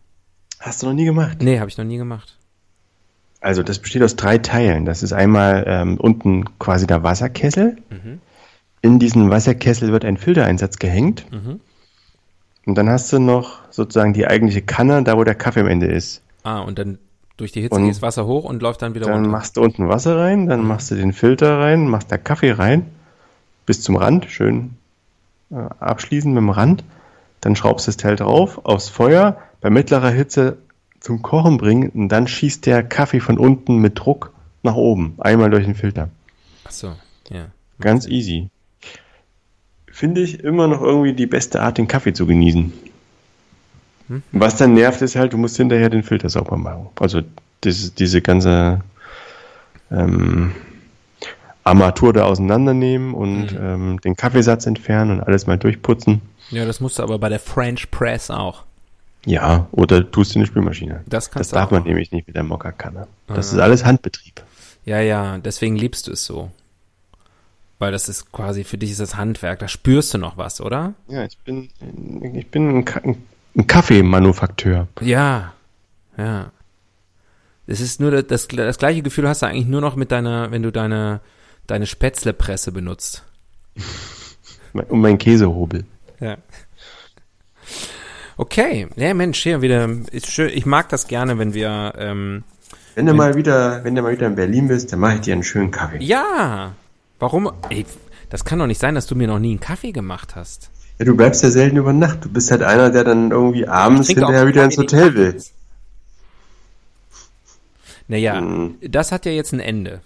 Hast du noch nie gemacht? Nee, habe ich noch nie gemacht. Also das besteht aus drei Teilen. Das ist einmal ähm, unten quasi der Wasserkessel. Mhm. In diesen Wasserkessel wird ein Filtereinsatz gehängt. Mhm. Und dann hast du noch sozusagen die eigentliche Kanne, da wo der Kaffee am Ende ist. Ah, und dann durch die Hitze Und geht das Wasser hoch und läuft dann wieder Dann runter. machst du unten Wasser rein, dann machst du den Filter rein, machst da Kaffee rein, bis zum Rand, schön äh, abschließen mit dem Rand. Dann schraubst du das Teil drauf, aufs Feuer, bei mittlerer Hitze zum Kochen bringen und dann schießt der Kaffee von unten mit Druck nach oben, einmal durch den Filter. Ach so, ja. Ganz easy. Finde ich immer noch irgendwie die beste Art, den Kaffee zu genießen. Hm? Was dann nervt, ist halt, du musst hinterher den Filter sauber machen. Also das, diese ganze ähm, Armatur da auseinandernehmen und Mhm. ähm, den Kaffeesatz entfernen und alles mal durchputzen. Ja, das musst du aber bei der French Press auch. Ja, oder tust du in die Spülmaschine. Das Das kannst darf du auch. man nämlich nicht mit der Mokka-Kanne. Das Ah. ist alles Handbetrieb. Ja, ja, deswegen liebst du es so. Weil das ist quasi, für dich ist das Handwerk. Da spürst du noch was, oder? Ja, ich bin, ich bin ein, Ka ein Kaffeemanufakteur. Ja, ja. Das ist nur das, das gleiche Gefühl hast du eigentlich nur noch mit deiner, wenn du deine, deine Spätzlepresse benutzt. Und mein Käsehobel. Ja. Okay, ja Mensch, hier wieder, ist schön. Ich mag das gerne, wenn wir. Ähm, wenn du mal wieder, wenn du mal wieder in Berlin bist, dann mache ich dir einen schönen Kaffee. Ja. Warum? Ey, das kann doch nicht sein, dass du mir noch nie einen Kaffee gemacht hast. Ja, du bleibst ja selten über Nacht. Du bist halt einer, der dann irgendwie abends hinterher wieder ins Hotel will. Naja, hm. das hat ja jetzt ein Ende,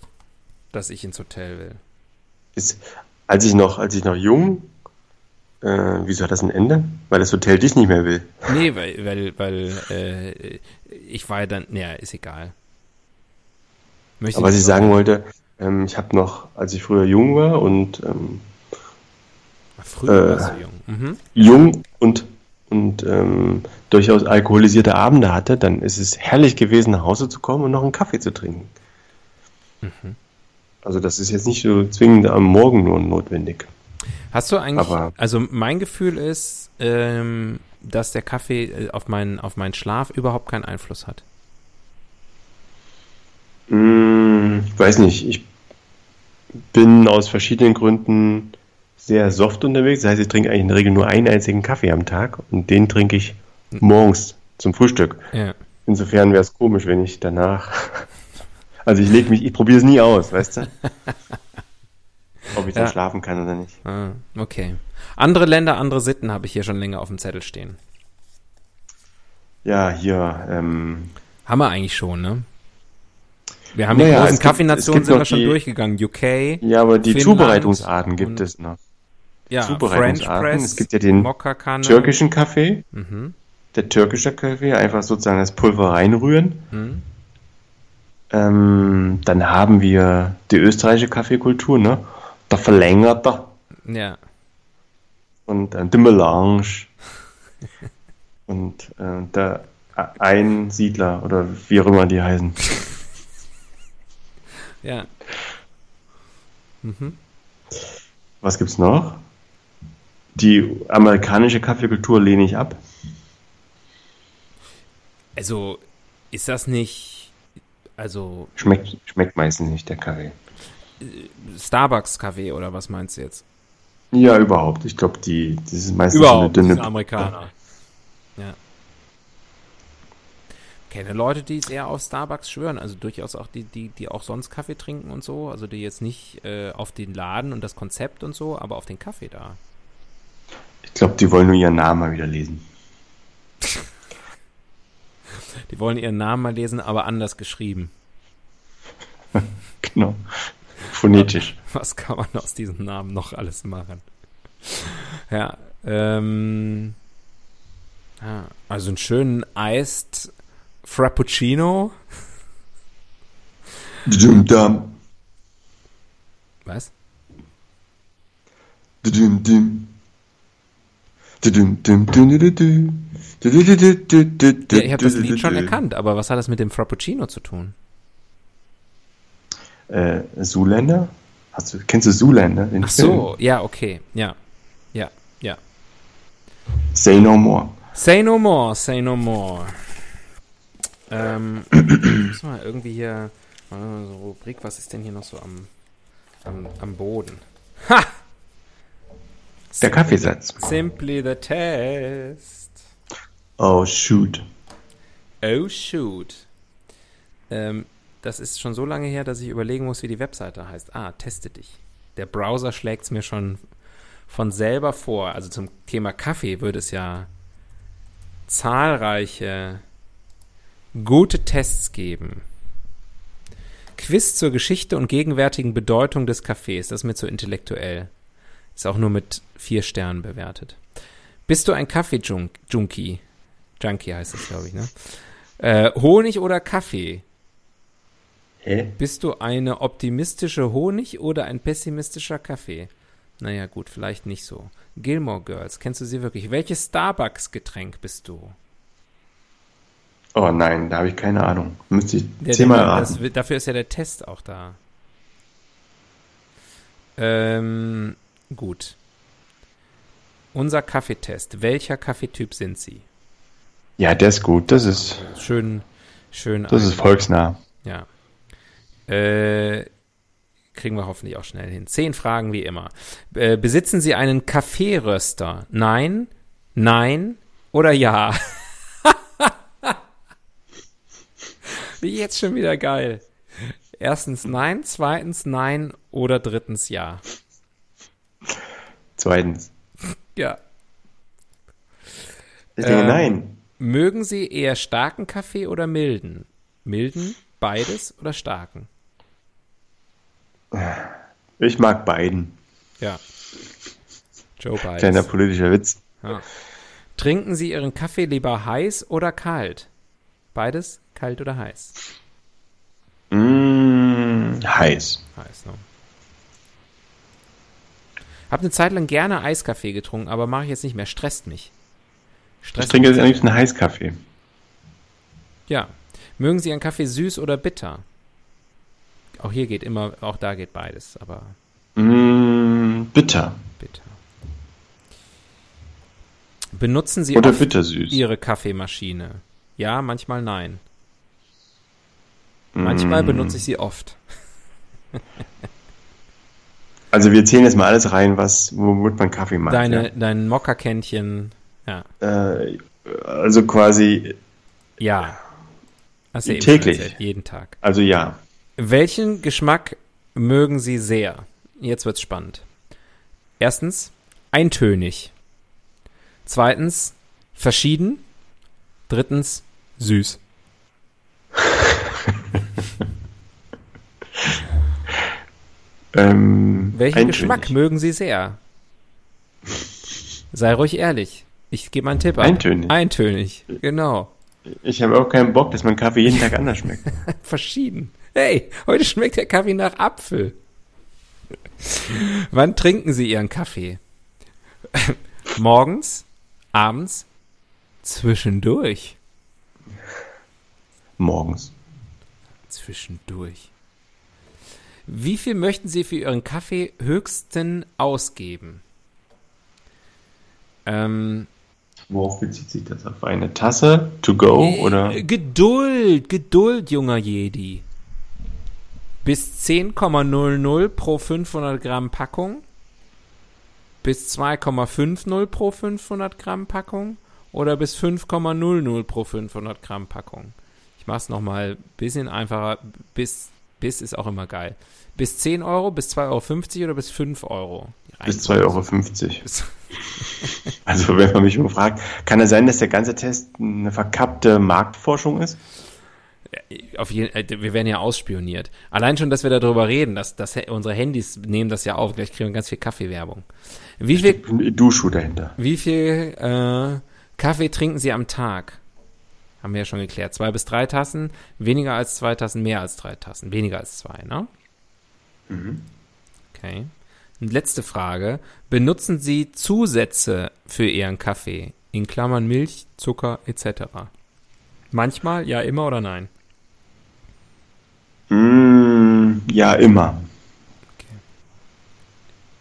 dass ich ins Hotel will. Ist, als ich noch, als ich noch jung äh, wieso hat das ein Ende? Weil das Hotel dich nicht mehr will. Nee, weil, weil, weil äh, ich war ja dann, naja, ist egal. Möchte Aber was ich sagen wollte, ähm, ich habe noch, als ich früher jung war und ähm, früher äh, du jung. Mhm. Jung und und ähm, durchaus alkoholisierte Abende hatte, dann ist es herrlich gewesen, nach Hause zu kommen und noch einen Kaffee zu trinken. Mhm. Also das ist jetzt nicht so zwingend am Morgen nur notwendig. Hast du eigentlich, Aber also mein Gefühl ist, ähm, dass der Kaffee äh, auf meinen, auf meinen Schlaf überhaupt keinen Einfluss hat. Mm, ich weiß nicht, ich bin aus verschiedenen Gründen sehr soft unterwegs. Das heißt, ich trinke eigentlich in der Regel nur einen einzigen Kaffee am Tag und den trinke ich morgens zum Frühstück. Ja. Insofern wäre es komisch, wenn ich danach. Also ich lege mich, ich probiere es nie aus, weißt du? Ob ich ja. dann schlafen kann oder nicht. Ah, okay. Andere Länder, andere Sitten habe ich hier schon länger auf dem Zettel stehen. Ja, hier. Ähm, haben wir eigentlich schon, ne? Wir haben naja, die großen Kaffeenationen sind wir schon die, durchgegangen. UK. Ja, aber die Finnland Zubereitungsarten gibt es noch. Ja, Zubereitungsarten. Press, es gibt ja den türkischen Kaffee. Mhm. Der türkische Kaffee, einfach sozusagen das Pulver reinrühren. Mhm. Ähm, dann haben wir die österreichische Kaffeekultur, ne? der Verlängerte. Ja. Und äh, die Melange. und äh, der Einsiedler oder wie auch immer die heißen. ja. Mhm. Was gibt's noch? Die amerikanische Kaffeekultur lehne ich ab. Also, ist das nicht. Also. Schmeckt, schmeckt meistens nicht der Kaffee. Starbucks-Kaffee oder was meinst du jetzt? Ja, überhaupt. Ich glaube, die, das ist meistens überhaupt, eine dünne. Amerikaner. Ja. Kenne Leute, die sehr auf Starbucks schwören, also durchaus auch die, die, die auch sonst Kaffee trinken und so, also die jetzt nicht äh, auf den Laden und das Konzept und so, aber auf den Kaffee da. Ich glaube, die wollen nur ihren Namen mal wieder lesen. die wollen ihren Namen mal lesen, aber anders geschrieben. genau. Phonetisch. Was kann man aus diesem Namen noch alles machen? Ja, ähm, ja, also einen schönen Iced Frappuccino. Was? Ja, ich habe das Lied schon erkannt, aber was hat das mit dem Frappuccino zu tun? äh. Hast du, kennst du Zoolander? Ach so, ja, okay. Ja, ja, ja. Say no more. Say no more, say no more. Ähm, muss mal irgendwie hier, so Rubrik, was ist denn hier noch so am, am, am Boden? Ha! Der Kaffeesatz. Simply the test. Oh, shoot. Oh, shoot. Ähm, das ist schon so lange her, dass ich überlegen muss, wie die Webseite heißt. Ah, teste dich. Der Browser schlägt es mir schon von selber vor. Also zum Thema Kaffee würde es ja zahlreiche gute Tests geben. Quiz zur Geschichte und gegenwärtigen Bedeutung des Kaffees. Das ist mir zu intellektuell. Ist auch nur mit vier Sternen bewertet. Bist du ein Kaffee-Junkie? Junkie heißt das, glaube ich, ne? Äh, Honig oder Kaffee? Hä? Bist du eine optimistische Honig oder ein pessimistischer Kaffee? Naja, gut, vielleicht nicht so. Gilmore Girls, kennst du sie wirklich? Welches Starbucks-Getränk bist du? Oh nein, da habe ich keine Ahnung. Müsste ich der, zehnmal raten. Das, dafür ist ja der Test auch da. Ähm, gut. Unser Kaffeetest. Welcher Kaffeetyp sind Sie? Ja, der ist gut. Das ist schön Schön. Das ist volksnah. Ja. Äh, kriegen wir hoffentlich auch schnell hin. Zehn Fragen wie immer. Äh, besitzen Sie einen Kaffeeröster? Nein, nein oder ja? Jetzt schon wieder geil. Erstens nein, zweitens nein oder drittens ja. Zweitens. Ja. Ich denke, Ähm, nein. Mögen Sie eher starken Kaffee oder milden? Milden, beides oder starken? Ich mag beiden. Ja. Joe Bides. Kleiner politischer Witz. Ja. Trinken Sie Ihren Kaffee lieber heiß oder kalt? Beides, kalt oder heiß? Mmh, heiß. Heiß, ne? Hab eine Zeit lang gerne Eiskaffee getrunken, aber mache ich jetzt nicht mehr. Stresst mich. Ich Stresst trinke mich. jetzt eigentlich einen Heißkaffee. Ja. Mögen Sie Ihren Kaffee süß oder bitter? Auch hier geht immer, auch da geht beides, aber Mmh, bitter. bitter. Benutzen Sie Oder oft bittersüß. Ihre Kaffeemaschine? Ja, manchmal nein. Manchmal Mm. benutze ich sie oft. Also wir zählen jetzt mal alles rein, was, womit man Kaffee macht. Deine, dein Mokkakännchen, ja. Ja? Äh, also quasi, Ja. Hast eben Täglich. erzählt, jeden Tag. also ja. Welchen Geschmack mögen Sie sehr? Jetzt wird's spannend. Erstens, eintönig. Zweitens, verschieden. Drittens, süß. Ähm, Welchen. Geschmack mögen Sie sehr? Sei ruhig ehrlich. Ich gebe mal einen Tipp ab. Eintönig. Eintönig, genau. Ich habe auch keinen Bock, dass mein Kaffee jeden Tag anders schmeckt. Verschieden. Hey, heute schmeckt der Kaffee nach Apfel. Wann trinken Sie Ihren Kaffee? Morgens? Abends? Zwischendurch? Morgens. Zwischendurch. Wie viel möchten Sie für Ihren Kaffee höchsten ausgeben? Ähm, Worauf bezieht sich das? Auf eine Tasse to go oder? Äh, Geduld, Geduld, junger Jedi. Bis 10,00 pro 500 Gramm Packung. Bis 2,50 pro 500 Gramm Packung. Oder bis 5,00 pro 500 Gramm Packung. Ich mach's nochmal ein bisschen einfacher. Bis, bis ist auch immer geil. Bis 10 Euro, bis 2,50 Euro oder bis 5 Euro. Bis Reihenfolge 2,50 Euro. Also wenn man mich mal fragt, kann es sein, dass der ganze Test eine verkappte Marktforschung ist? auf jeden, äh, wir werden ja ausspioniert. Allein schon, dass wir darüber reden, dass, dass unsere Handys nehmen das ja auf. Gleich kriegen wir ganz viel Kaffeewerbung. Wie viel, dahinter. wie viel äh, Kaffee trinken Sie am Tag? Haben wir ja schon geklärt. Zwei bis drei Tassen, weniger als zwei Tassen, mehr als drei Tassen. Weniger als zwei, ne? Okay. Und letzte Frage. Benutzen Sie Zusätze für Ihren Kaffee? In Klammern Milch, Zucker etc. Manchmal, ja, immer oder nein? Mm, ja, immer.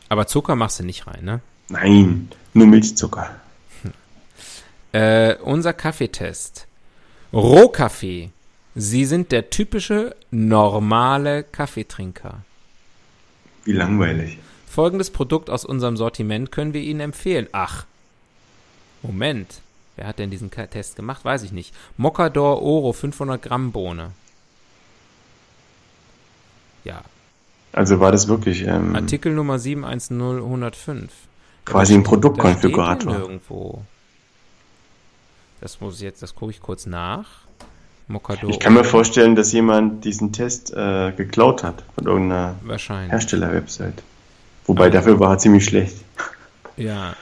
Aber Zucker machst du nicht rein, ne? Nein, nur Milchzucker. Äh, unser Kaffeetest. Rohkaffee. Sie sind der typische normale Kaffeetrinker. Wie langweilig. Folgendes Produkt aus unserem Sortiment können wir Ihnen empfehlen. Ach, Moment. Wer hat denn diesen Test gemacht? Weiß ich nicht. Mocador Oro 500 Gramm Bohne. Ja, Also war das wirklich ähm, Artikel Nummer 710105. quasi ein Produktkonfigurator. ja nirgendwo. Das muss ich jetzt, das gucke ich kurz nach. Mocador Ich kann mir vorstellen, dass jemand diesen Test äh, geklaut hat von irgendeiner. Hersteller-Website. Wobei dafür war er ziemlich schlecht. Ja.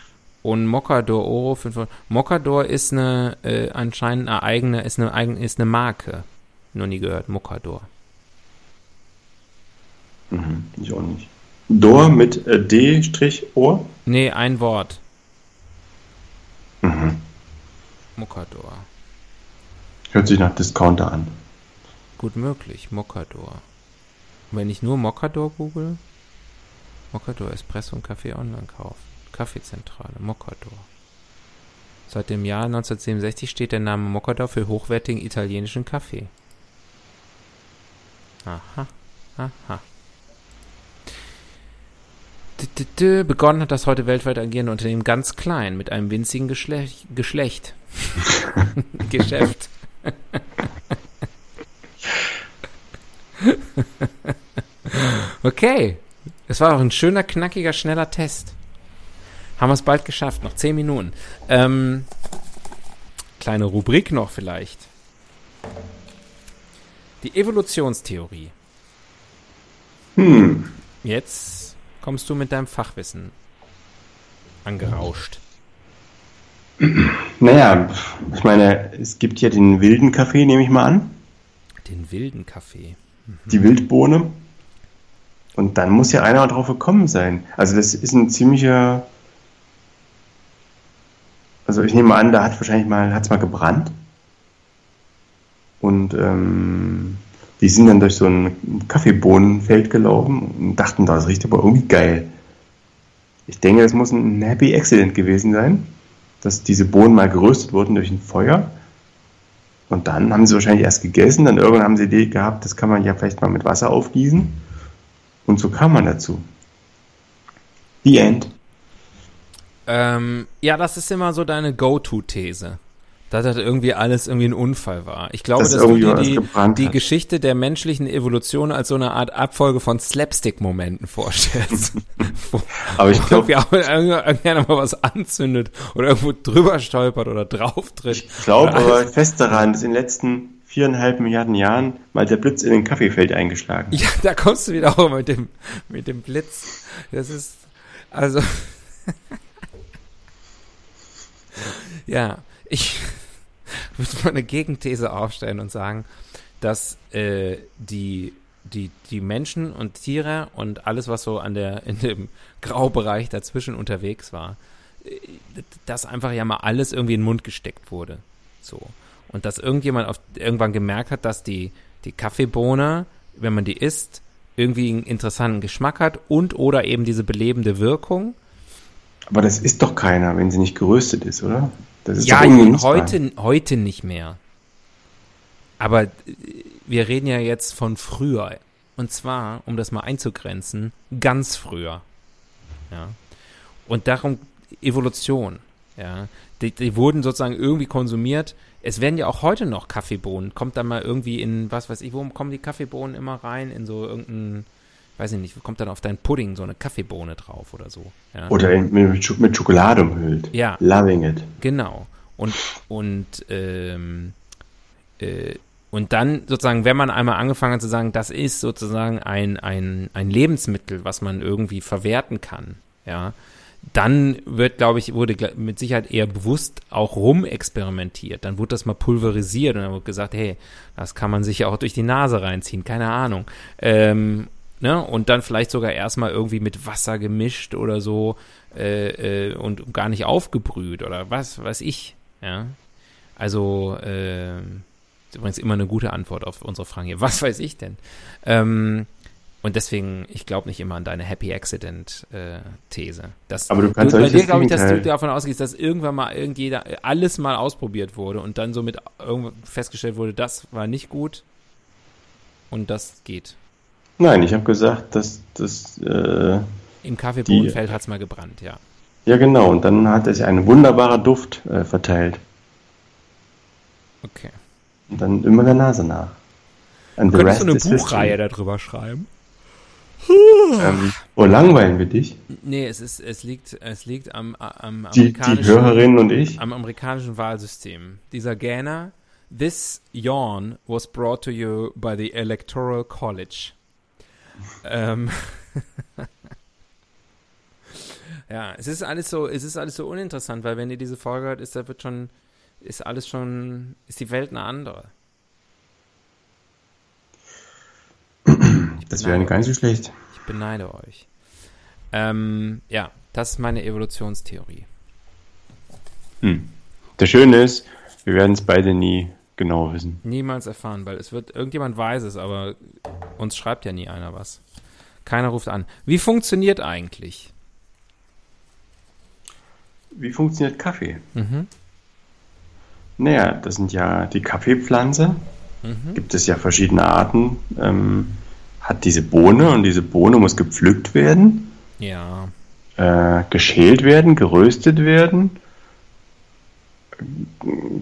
Und Mocador Oro 500. Mocador ist eine äh, anscheinend eine eigene, ist eine eigene, ist eine Marke. Noch nie gehört, Mocador. Mhm, ich auch nicht. Dor mit äh, D-Ohr? Nee, ein Wort. Mhm. Mocador. Hört sich nach Discounter an. Gut möglich, Mocador. Und wenn ich nur Mocador google, Mocador Espresso und Kaffee online kaufen. Kaffeezentrale, Mocador. Seit dem Jahr 1967 steht der Name Mocador für hochwertigen italienischen Kaffee. Aha. Aha. Begonnen hat das heute weltweit agierende Unternehmen ganz klein mit einem winzigen Geschlecht. Geschlecht. Geschäft. okay. Es war auch ein schöner, knackiger, schneller Test. Haben wir es bald geschafft. Noch zehn Minuten. Ähm, kleine Rubrik noch vielleicht. Die Evolutionstheorie. Hm. Jetzt kommst du mit deinem Fachwissen angerauscht. Naja, ich meine, es gibt ja den wilden Kaffee, nehme ich mal an. Den wilden Kaffee. Die Wildbohne. Und dann muss ja einer drauf gekommen sein. Also das ist ein ziemlicher. Also ich nehme an, da hat wahrscheinlich mal, hat's mal gebrannt. Und ähm, die sind dann durch so ein Kaffeebohnenfeld gelaufen und dachten, das riecht aber irgendwie geil. Ich denke, es muss ein Happy Accident gewesen sein, dass diese Bohnen mal geröstet wurden durch ein Feuer. Und dann haben sie wahrscheinlich erst gegessen, dann irgendwann haben sie die Idee gehabt, das kann man ja vielleicht mal mit Wasser aufgießen. Und so kam man dazu. The End. Ähm, ja, das ist immer so deine Go-To-These. Dass das irgendwie alles irgendwie ein Unfall war. Ich glaube, Dass dass du dir die, die. Geschichte der menschlichen Evolution als so eine Art Abfolge von Slapstick-Momenten vorstellst. Wo Aber ich glaube, irgendeiner mal was anzündet oder irgendwo drüber stolpert oder drauf tritt. ich glaube aber fest daran, dass in den letzten viereinhalb Milliarden Jahren mal der Blitz in den Kaffeefeld eingeschlagen. Ja, da kommst du wieder auch mit dem, mit dem Blitz. Das ist, also, ja, ich würde mal eine Gegenthese aufstellen und sagen, dass äh, die, die, die Menschen und Tiere und alles, was so an der, in dem Graubereich dazwischen unterwegs war, äh, dass einfach ja mal alles irgendwie in den Mund gesteckt wurde. So. Und dass irgendjemand auf, irgendwann gemerkt hat, dass die, die Kaffeebohne, wenn man die isst, irgendwie einen interessanten Geschmack hat und oder eben diese belebende Wirkung. Aber das ist doch keiner, wenn sie nicht geröstet ist, oder? Das ist ja, doch heute, heute nicht mehr. Aber äh, wir reden ja jetzt von früher. Und zwar, um das mal einzugrenzen, ganz früher. Ja. Und darum Evolution. Ja. Die, die wurden sozusagen irgendwie konsumiert. Es werden ja auch heute noch Kaffeebohnen. Kommt dann mal irgendwie in, was weiß ich, wo kommen die Kaffeebohnen immer rein? In so irgendein, weiß ich nicht, kommt dann auf deinen Pudding so eine Kaffeebohne drauf oder so. Ja. Oder mit, mit Schokolade umhüllt. Ja. Loving it. Genau. Und, und, ähm, äh, und dann sozusagen, wenn man einmal angefangen hat zu sagen, das ist sozusagen ein, ein, ein Lebensmittel, was man irgendwie verwerten kann, ja, dann wird, glaube ich, wurde mit Sicherheit eher bewusst auch rumexperimentiert. Dann wurde das mal pulverisiert und dann wurde gesagt, hey, das kann man sich ja auch durch die Nase reinziehen, keine Ahnung. Ähm, ne? Und dann vielleicht sogar erstmal irgendwie mit Wasser gemischt oder so äh, äh, und gar nicht aufgebrüht oder was weiß ich. Ja. Also, äh, ist übrigens immer eine gute Antwort auf unsere Fragen hier. Was weiß ich denn? Ähm, und deswegen, ich glaube nicht immer an deine Happy Accident äh, Aber du kannst bei auch nicht dir glaube ich, dass du davon ausgehst, dass irgendwann mal irgendjeder alles mal ausprobiert wurde und dann somit irgendwann festgestellt wurde, das war nicht gut und das geht. Nein, ich habe gesagt, dass das, äh, Im Kaffeebohnenfeld hat es mal gebrannt, ja. ja genau, und dann hat es ein wunderbarer Duft äh, verteilt. Okay. Und dann immer der Nase nach. And Könntest du eine Buchreihe history. darüber schreiben? Ähm, oh, langweilen wir dich? Nee, es ist, es liegt, es liegt am, am Die, die amerikanischen, Hörerinnen und ich? am amerikanischen Wahlsystem. Dieser Gähner, this yawn was brought to you by the Electoral College. Ähm, ja, es ist alles so, es ist alles so uninteressant, weil wenn ihr diese Folge hört, ist da wird schon, ist alles schon, ist die Welt eine andere. Das wäre gar nicht so schlecht. Ich beneide euch. Ähm, ja, das ist meine Evolutionstheorie. Hm. Das Schöne ist, wir werden es beide nie genau wissen. Niemals erfahren, weil es wird, irgendjemand weiß es, aber uns schreibt ja nie einer was. Keiner ruft an. Wie funktioniert eigentlich? Wie funktioniert Kaffee? Mhm. Naja, das sind ja die Kaffeepflanze, mhm. gibt es ja verschiedene Arten. Ähm, hat diese Bohne und diese Bohne muss gepflückt werden. Ja. Äh, geschält werden, geröstet werden,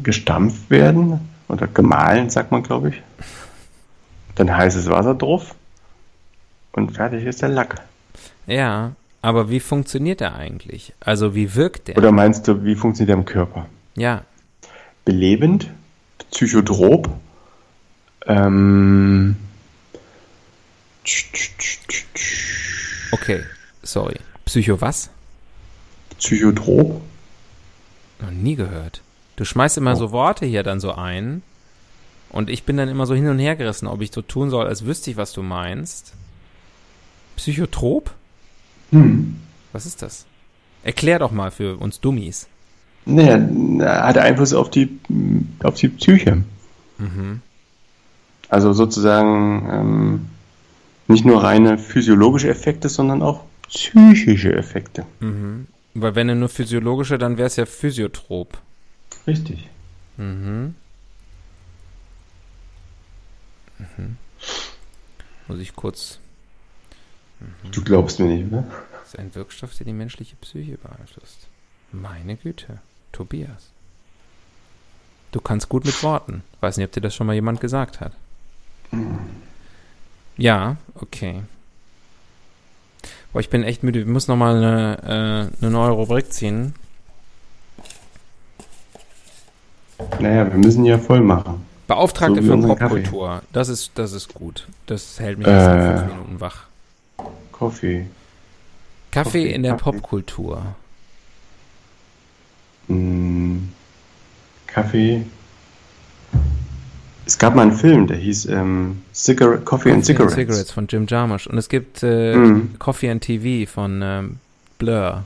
gestampft werden oder gemahlen, sagt man, glaube ich. Dann heißes Wasser drauf und fertig ist der Lack. Ja, aber wie funktioniert er eigentlich? Also wie wirkt der? Oder meinst du, wie funktioniert er im Körper? Ja. Belebend, psychotrop, ähm, Okay, sorry. Psycho was? Psychotrop? Noch nie gehört. Du schmeißt immer oh. so Worte hier dann so ein. Und ich bin dann immer so hin und her gerissen, ob ich so tun soll, als wüsste ich, was du meinst. Psychotrop? Hm. Was ist das? Erklär doch mal für uns Dummies. Naja, hat Einfluss auf die, auf die Psyche. Mhm. Also sozusagen ähm, nicht nur reine physiologische Effekte, sondern auch psychische Effekte. Mhm. Weil wenn er nur physiologische, dann wäre es ja physiotrop. Richtig. Mhm. Mhm. Muss ich kurz. Mhm. Du glaubst mir nicht, oder? Das ist ein Wirkstoff, der die menschliche Psyche beeinflusst. Meine Güte, Tobias. Du kannst gut mit Worten. Weiß nicht, ob dir das schon mal jemand gesagt hat. Mhm. Ja, okay. Boah, ich bin echt müde. Wir müssen nochmal eine, äh, eine neue Rubrik ziehen. Naja, wir müssen ja voll machen. Beauftragte so für Popkultur. Das ist, das ist gut. Das hält mich jetzt äh, fünf Minuten wach. Kaffee. Kaffee in der Kaffee. Popkultur. Mm, Kaffee es gab mal einen Film, der hieß ähm, Cigarette, Coffee, Coffee and Cigarettes. And Cigarettes von Jim Jarmusch. Und es gibt äh, mm. Coffee and TV von ähm, Blur.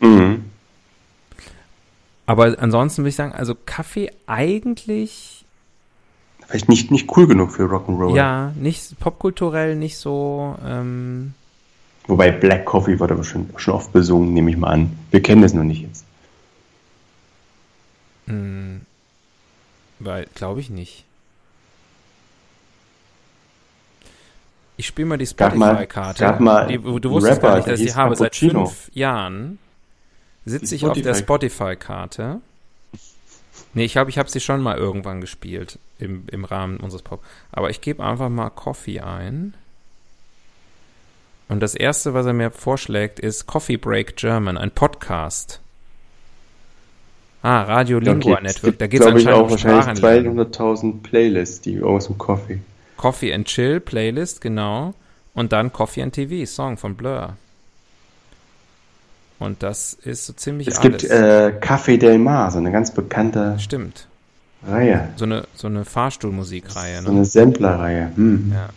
Mm. Aber ansonsten würde ich sagen, also Kaffee eigentlich. Vielleicht nicht, nicht cool genug für Rock'n'Roll. Ja, nicht popkulturell, nicht so. Ähm, Wobei Black Coffee wurde aber schon, schon oft besungen, nehme ich mal an. Wir kennen das noch nicht jetzt. Mm, weil, glaube ich nicht. Ich spiele mal die Spotify-Karte. Du wusstest Rapper, gar nicht, dass ich die habe. Seit fünf Jahren sitze ich auf der Spotify-Karte. Nee, ich glaube, ich habe sie schon mal irgendwann gespielt im, im Rahmen unseres Pop. Aber ich gebe einfach mal Coffee ein. Und das erste, was er mir vorschlägt, ist Coffee Break German, ein Podcast. Ah, Radio Lingua Network. Da geht es anscheinend auch um wahrscheinlich 200.000 Playlists, die aus dem Coffee. Coffee and Chill Playlist, genau. Und dann Coffee and TV, Song von Blur. Und das ist so ziemlich es alles. Es gibt äh, Café Del Mar, so eine ganz bekannte Stimmt. Reihe. So eine, so eine Fahrstuhlmusikreihe. Ne? So eine Samplerreihe. Hm. Ja.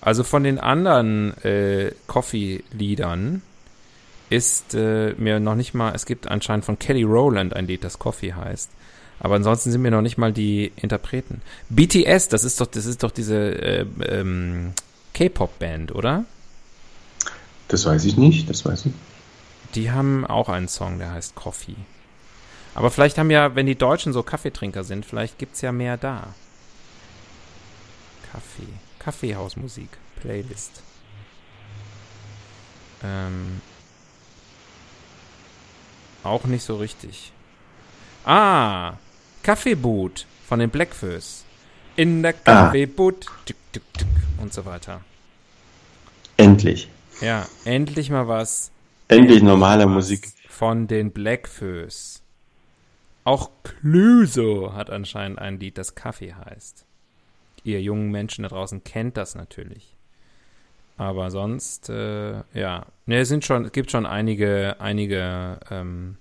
Also von den anderen äh, Coffee-Liedern ist äh, mir noch nicht mal, es gibt anscheinend von Kelly Rowland ein Lied, das Coffee heißt. Aber ansonsten sind mir noch nicht mal die Interpreten. BTS, das ist doch, das ist doch diese äh, ähm, K-Pop-Band, oder? Das weiß ich nicht, das weiß ich. Die haben auch einen Song, der heißt Coffee. Aber vielleicht haben ja, wenn die Deutschen so Kaffeetrinker sind, vielleicht gibt es ja mehr da. Kaffee. Kaffeehausmusik. Playlist. Ähm, auch nicht so richtig. Ah, Kaffeeboot von den Blackfoes. In der ah. Kaffeeboot ah. und so weiter. Endlich. Ja, endlich mal was. Endlich normale Musik. Von den Blackfoes. Auch Cluso hat anscheinend ein Lied, das Kaffee heißt. Ihr jungen Menschen da draußen kennt das natürlich. Aber sonst, äh, ja, ne, es sind schon, es gibt schon einige, einige ähm,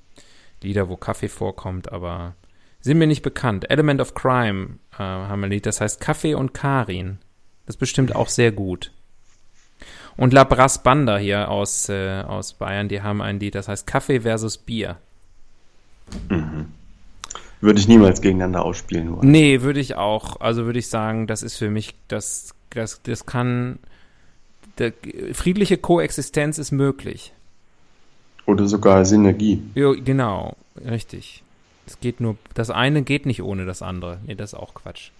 Lieder, wo Kaffee vorkommt, aber sind mir nicht bekannt. Element of Crime äh, haben wir ein Lied, das heißt Kaffee und Karin. Das ist bestimmt auch sehr gut. Und La Brass Banda hier aus, äh, aus Bayern, die haben ein Lied, das heißt Kaffee versus Bier. Mhm. Würde ich niemals gegeneinander ausspielen wollen. Nee, würde ich auch. Also würde ich sagen, das ist für mich, das, das, das kann, der, friedliche Koexistenz ist möglich. Oder sogar Synergie. Ja, genau, richtig. Es geht nur, das eine geht nicht ohne das andere. Nee, das ist auch Quatsch.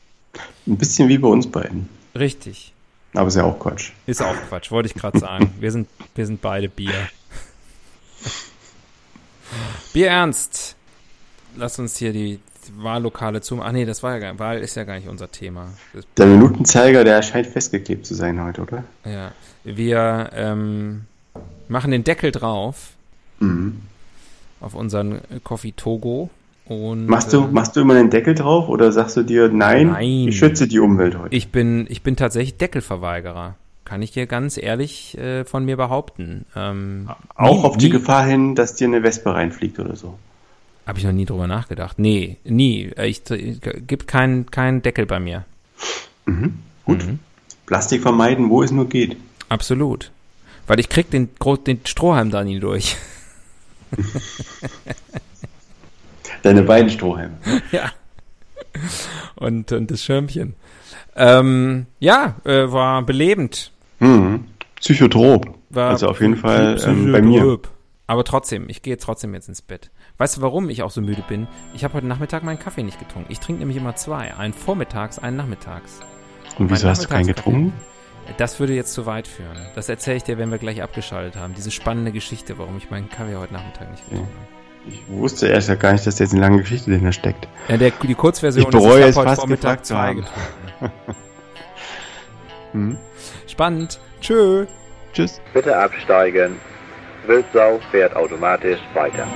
Ein bisschen wie bei uns beiden. Richtig. Aber ist ja auch Quatsch. Ist auch Quatsch, wollte ich gerade sagen. Wir sind, wir sind beide Bier. Bier ernst. Lass uns hier die Wahllokale zum. Ach nee, das war ja gar, Wahl ist ja gar nicht unser Thema. Der Minutenzeiger, der scheint festgeklebt zu sein heute, oder? ja. Wir ähm, machen den Deckel drauf Mhm. auf unseren Coffee Togo. Und, Machst du, äh, machst du immer den Deckel drauf oder sagst du dir, nein, Nein. ich schütze die Umwelt heute? Ich bin, ich bin tatsächlich Deckelverweigerer. Kann ich dir ganz ehrlich äh, von mir behaupten. Ähm, Auch nie- auf die nie- Gefahr hin, dass dir eine Wespe reinfliegt oder so. Habe ich noch nie drüber nachgedacht. Nee, nie. Äh, Ich, ich gibt keinen keinen Deckel bei mir. Gut. Mhm. Plastik vermeiden, wo es nur geht. Absolut. Weil ich krieg den, den Strohhalm da nie durch. Deine beiden Strohhalme. ja. Und, und das Schirmchen. Ähm, ja, äh, war belebend. Mhm. Psychotrop. War also auf jeden Fall ähm, bei mir. Aber trotzdem, ich gehe trotzdem jetzt ins Bett. Weißt du, warum ich auch so müde bin? Ich habe heute Nachmittag meinen Kaffee nicht getrunken. Ich trinke nämlich immer zwei. Einen vormittags, einen nachmittags. Und wieso hast du keinen getrunken? Das würde jetzt zu weit führen. Das erzähle ich dir, wenn wir gleich abgeschaltet haben. Diese spannende Geschichte, warum ich meinen Kaffee heute Nachmittag nicht getrunken habe. Ich wusste erst ja gar nicht, dass da jetzt eine lange Geschichte dahinter steckt. Ja, der, die Kurzversion Ich bereue ist, es hab heute fast Vormittag zu haben. Mhm. Spannend. Tschö. Tschüss. Bitte absteigen. Wildsau fährt automatisch weiter.